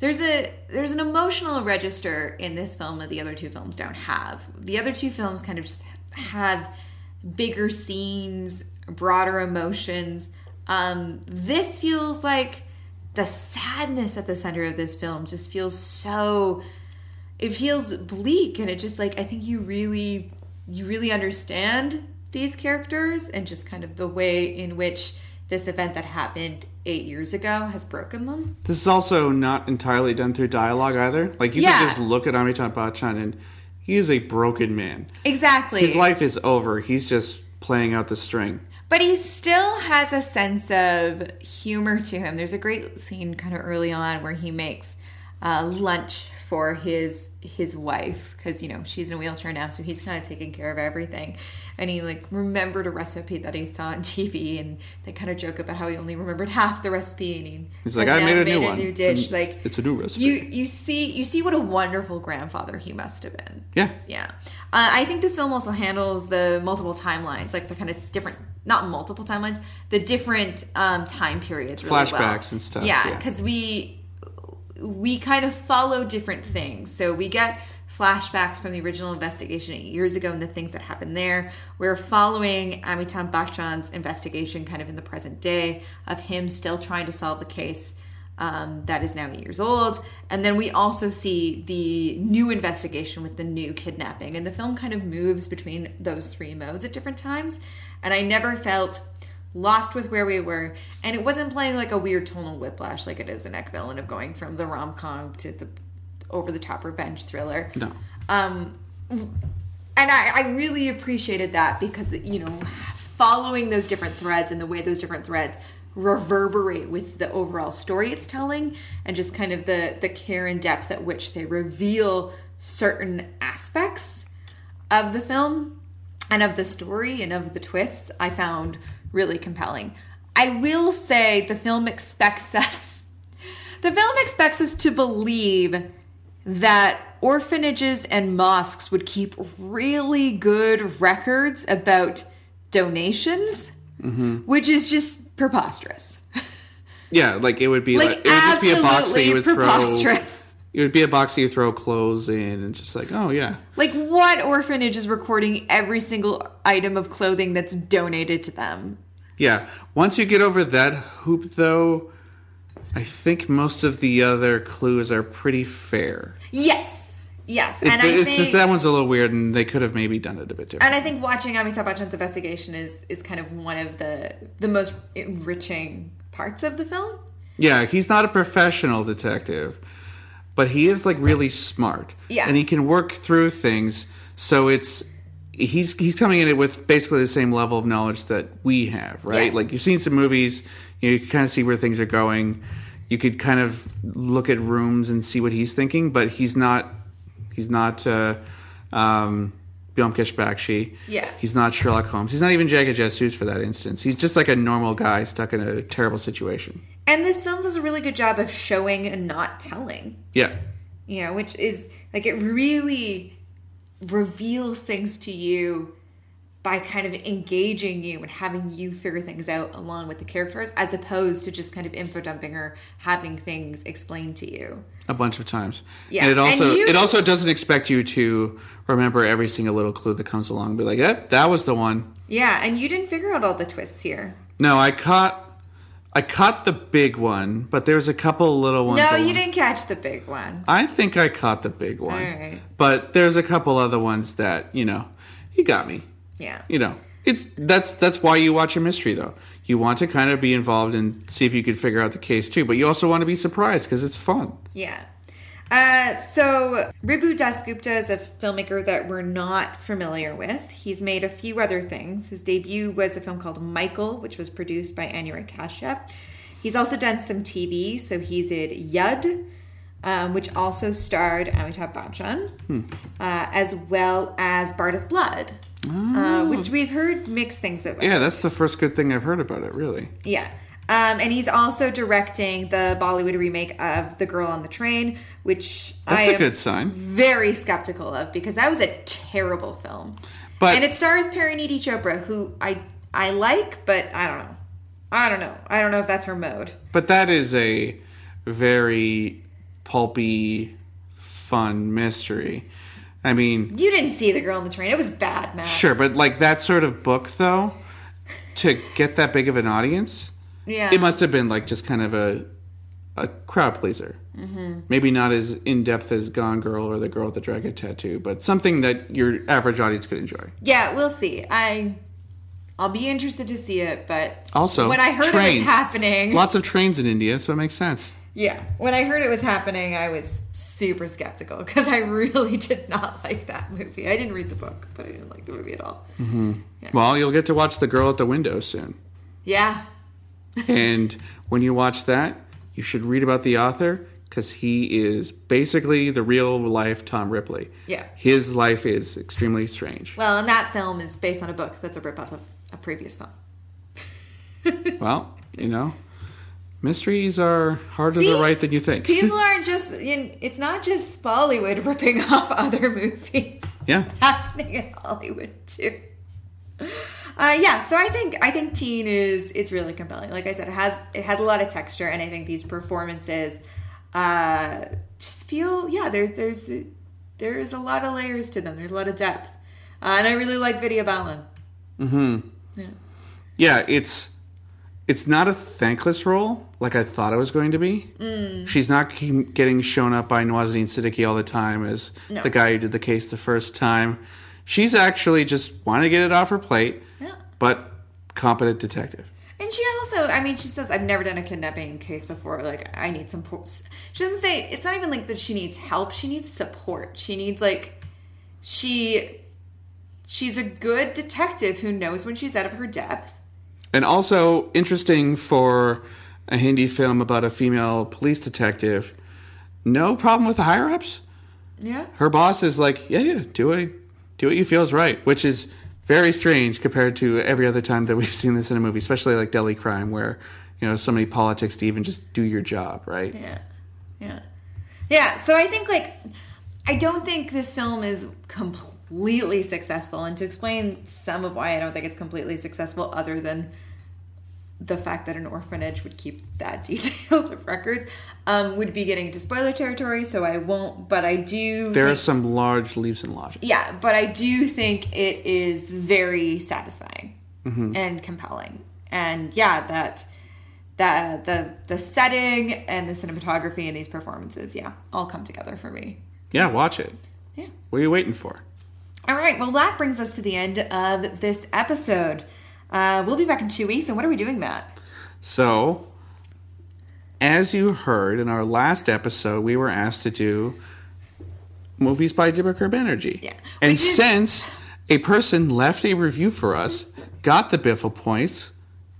there's a there's an emotional register in this film that the other two films don't have. The other two films kind of just have bigger scenes, broader emotions. Um, this feels like the sadness at the center of this film just feels so it feels bleak and it just like i think you really you really understand these characters and just kind of the way in which this event that happened eight years ago has broken them This is also not entirely done through dialogue either. Like you Yeah. can just look at Amitabh Bachchan and he is a broken man. exactly His life is over. He's just playing out the string. But he still has a sense of humor to him there's a great scene kind of early on where he makes uh, lunch for his his wife because you know she's in a wheelchair now so he's kind of taking care of everything and he like remembered a recipe that he saw on tv and they kind of joke about how he only remembered half the recipe and he He's like, "I made a new one. new It's dish a- like it's a new recipe." you you see you see what a wonderful grandfather he must have been Yeah. yeah. Uh, I think this film also handles the multiple timelines, like the kind of different, not multiple timelines, the different um, time periods really well. Flashbacks and stuff, Yeah, yeah. because we we kind of follow different things. So we get flashbacks from the original investigation eight years ago and the things that happened there. We're following Amitabh Bachchan's investigation kind of in the present day of him still trying to solve the case um, that is now eight years old. And then we also see the new investigation with the new kidnapping. And the film kind of moves between those three modes at different times. And I never felt lost with where we were. And it wasn't playing like a weird tonal whiplash like it is in Ek Villain of going from the rom com to the over the top revenge thriller. No. Um, and I, I really appreciated that because you know following those different threads and the way those different threads reverberate with the overall story it's telling and just kind of the the care and depth at which they reveal certain aspects of the film and of the story and of the twists i found really compelling i will say the film expects us the film expects us to believe that orphanages and mosques would keep really good records about donations, Mm-hmm. which is just preposterous. Yeah, like it would be Like, like, it would just be a box that you would throw. It would be a box that you throw clothes in, and just like, oh yeah, Like, what orphanage is recording every single item of clothing that's donated to them? yeah. Once you get over that hoop, though, I think most of the other clues are pretty fair. Yes, yes, It- and I it's think just that one's a little weird, and they could have maybe done it a bit different. and I think watching Amitabh Bachchan's investigation is is kind of one of the the most enriching parts of the film. Yeah, he's not a professional detective, but he is like really smart. Yeah. and he can work through things. So it's he's he's coming in it with basically the same level of knowledge that we have, right? Yeah. Like you've seen some movies, you, know, you can kind of see where things are going. You could kind of look at rooms and see what he's thinking, but he's not. He's not. Uh, um, Byomkesh Bakshi. Yeah. He's not Sherlock Holmes. He's not even Jagga Jasoos for that instance. He's just like a normal guy stuck in a terrible situation. And this film does a really good job of showing and not telling. Yeah. you know, which is like it really reveals things to you by kind of engaging you and having you figure things out along with the characters as opposed to just kind of info dumping or having things explained to you. a bunch of times. Yeah, and it also and you- it also doesn't expect you to remember every single little clue that comes along. And be like, "Yep, that was the one." Yeah, and you didn't figure out all the twists here. No, I caught I caught the big one, but there's a couple little ones. No, you didn't catch the big one. I think I caught the big one. Right. But there's a couple other ones that you know, you got me. Yeah. You know, it's that's that's why you watch a mystery though. You want to kind of be involved and see if you can figure out the case too, but you also want to be surprised because it's fun. Yeah. Uh, so Ribu Dasgupta is a filmmaker that we're not familiar with. He's made a few other things. His debut was a film called Michael, which was produced by Anurag Kashyap. He's also done some TV, so he's in Yudh, um, which also starred Amitabh Bachchan, uh, as well as Bard of Blood, uh, which we've heard mixed things about. Yeah, that's the first good thing I've heard about it. Really. Yeah. Um, and he's also directing the Bollywood remake of The Girl on the Train, which That's I a am good sign. very skeptical of because that was a terrible film. But and it stars Parineeti Chopra, who I I like, but I don't know. I don't know. I don't know if that's her mode. But that is a very pulpy, fun mystery. I mean, You didn't see The Girl on the Train. It was bad, Matt. sure, but like that sort of book, though, to get that big of an audience, Yeah. it must have been like just kind of a a crowd pleaser. Mm-hmm. Maybe not as in depth as Gone Girl or The Girl with the Dragon Tattoo, but something that your average audience could enjoy. yeah, we'll see. I I'll be interested to see it, but Also, when I heard it was happening, Lots of trains in India, so it makes sense. Yeah, when I heard it was happening, I was super skeptical because I really did not like that movie. I didn't read the book, but I didn't like the movie at all. Well, you'll get to watch The Girl at the Window soon. Yeah, and when you watch that, you should read about the author because he is basically the real life Tom Ripley. Yeah. His life is extremely strange. well, and that film is based on a book that's a ripoff of a previous film. well, you know, mysteries are harder See? to write than you think. People aren't just, you know, it's not just Bollywood ripping off other movies. yeah. happening in Hollywood too. Uh, yeah, so I think I think Teen is it's really compelling. Like I said, it has it has a lot of texture, and I think these performances uh, just feel yeah. There's there's there's a lot of layers to them. There's a lot of depth, uh, and I really like Vidya Balan. Yeah, it's it's not a thankless role like I thought it was going to be. Mm. She's not getting shown up by Nawazuddin Siddiqui all the time as No. the guy who did the case the first time. She's actually just wanting to get it off her plate, Yeah. but competent detective. And she also, I mean, she says, I've never done a kidnapping case before. Like, I need some. po- She doesn't say, it's not even like that she needs help. She needs support. She needs, like, she. She's a good detective who knows when she's out of her depth. And also interesting for a Hindi film about a female police detective. No problem with the higher ups. Yeah. Her boss is like, yeah, yeah, do it, do what you feel is right, which is very strange compared to every other time that we've seen this in a movie, especially like Delhi Crime, where you know so many politics to even just do your job, right? Yeah. Yeah. Yeah. So I think, like, I don't think this film is completely successful. And to explain some of why I don't think it's completely successful, other than the fact that an orphanage would keep that detailed of records, um, would be getting to spoiler territory. So I won't. But I do. There are some large leaps in logic. yeah, but I do think it is very satisfying and compelling. And yeah, that that the the setting and the cinematography and these performances, yeah, all come together for me. Yeah, watch it. Yeah. What are you waiting for? All right, well that brings us to the end of this episode. Uh, we'll be back in two weeks. And what are we doing, Matt? So, as you heard in our last episode, we were asked to do movies by Dibakar Banerjee. Yeah. And is- since a person left a review for us, got the Biffle points,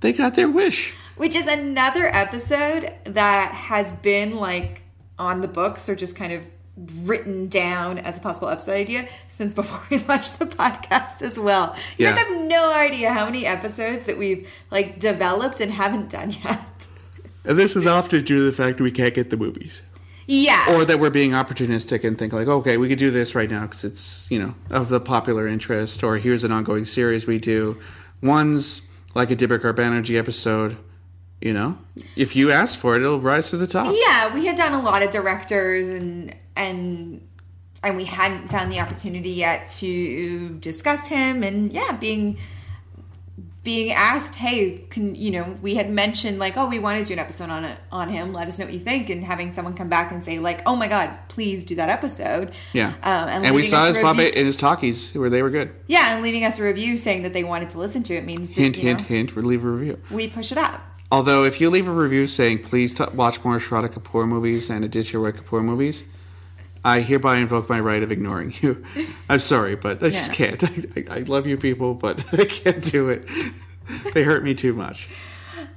they got their wish. Which is another episode that has been like on the books or just kind of written down as a possible episode idea since before we launched the podcast as well. You Yeah. guys have no idea how many episodes that we've like developed and haven't done yet. And this is often due to the fact we can't get the movies. Yeah. Or that we're being opportunistic and think like, okay, we could do this right now because it's, you know, of the popular interest, or here's an ongoing series we do. One's like a Dibakar Banerjee episode, you know? If you ask for it, it'll rise to the top. yeah, we had done a lot of directors and and and we hadn't found the opportunity yet to discuss him and yeah, being being asked, hey, can you know, we had mentioned like, oh, we want to do an episode on it on him. Let us know what you think, and having someone come back and say like, oh my god, please do that episode. Yeah. um, and, and we saw his review- and his talkies where they were good. Yeah, and leaving us a review saying that they wanted to listen to it means Hint, hint, know, hint, leave a review. we push it up. Although, if you leave a review saying, please t- watch more Shraddha Kapoor movies and Aditya Roy Kapoor movies, I hereby invoke my right of ignoring you. I'm sorry, but I just can't. I, I love you people, but I can't do it. they hurt me too much.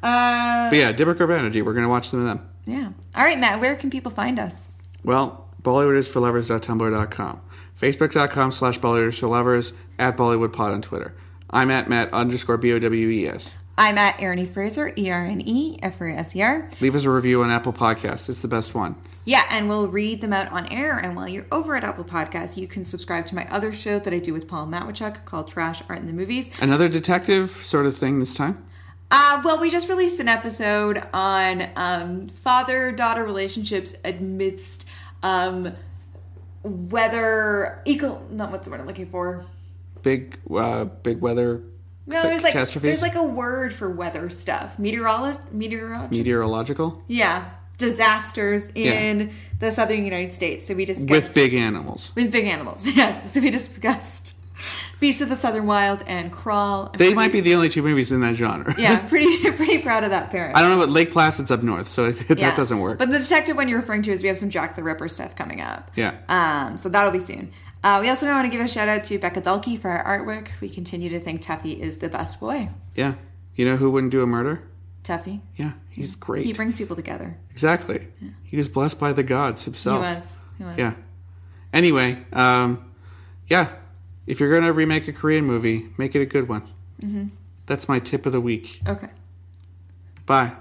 Uh, But yeah, Dibakar Banerjee, we're going to watch some of them. yeah. All right, Matt. Where can people find us? Well, Bollywoodisforlovers.tumblr.com, Facebook.com slash Bollywoodisforlovers, at BollywoodPod on Twitter. I'm at Matt underscore B-O-W-E-S. I'm at Ernie Fraser, E R N E F R A S E R. Leave us a review on Apple Podcasts. It's the best one. Yeah, and we'll read them out on air. And while you're over at Apple Podcasts, you can subscribe to my other show that I do with Paul Matwychuk called Trash Art in the Movies. Another detective sort of thing this time. Uh, well, we just released an episode on um, father-daughter relationships amidst um, weather eco. Not what's the word I'm looking for. Big, uh, big weather No, there's like there's like a word for weather stuff. Meteorolo- meteorology. meteorological yeah, disasters in the southern United States. So we discussed with big animals. with big animals. Yes. So we discussed Beasts of the Southern Wild and Crawl. I'm They pretty- might be the only two movies in that genre. Yeah, pretty pretty proud of that parent. I don't know, but Lake Placid's up north, so that Yeah. doesn't work. But the detective one you're referring to is we have some Jack the Ripper stuff coming up. Yeah. Um, so that'll be soon. Uh, we also want to give a shout out to Becca Dulke for our artwork. We continue to think Tuffy is the best boy. yeah, you know who wouldn't do a murder? Tuffy. Yeah, he's great. He brings people together. exactly. He was blessed by the gods himself. He was. He was. Yeah. Anyway, um, yeah, if you're gonna remake a Korean movie, make it a good one. Mm-hmm. That's my tip of the week. Okay. Bye.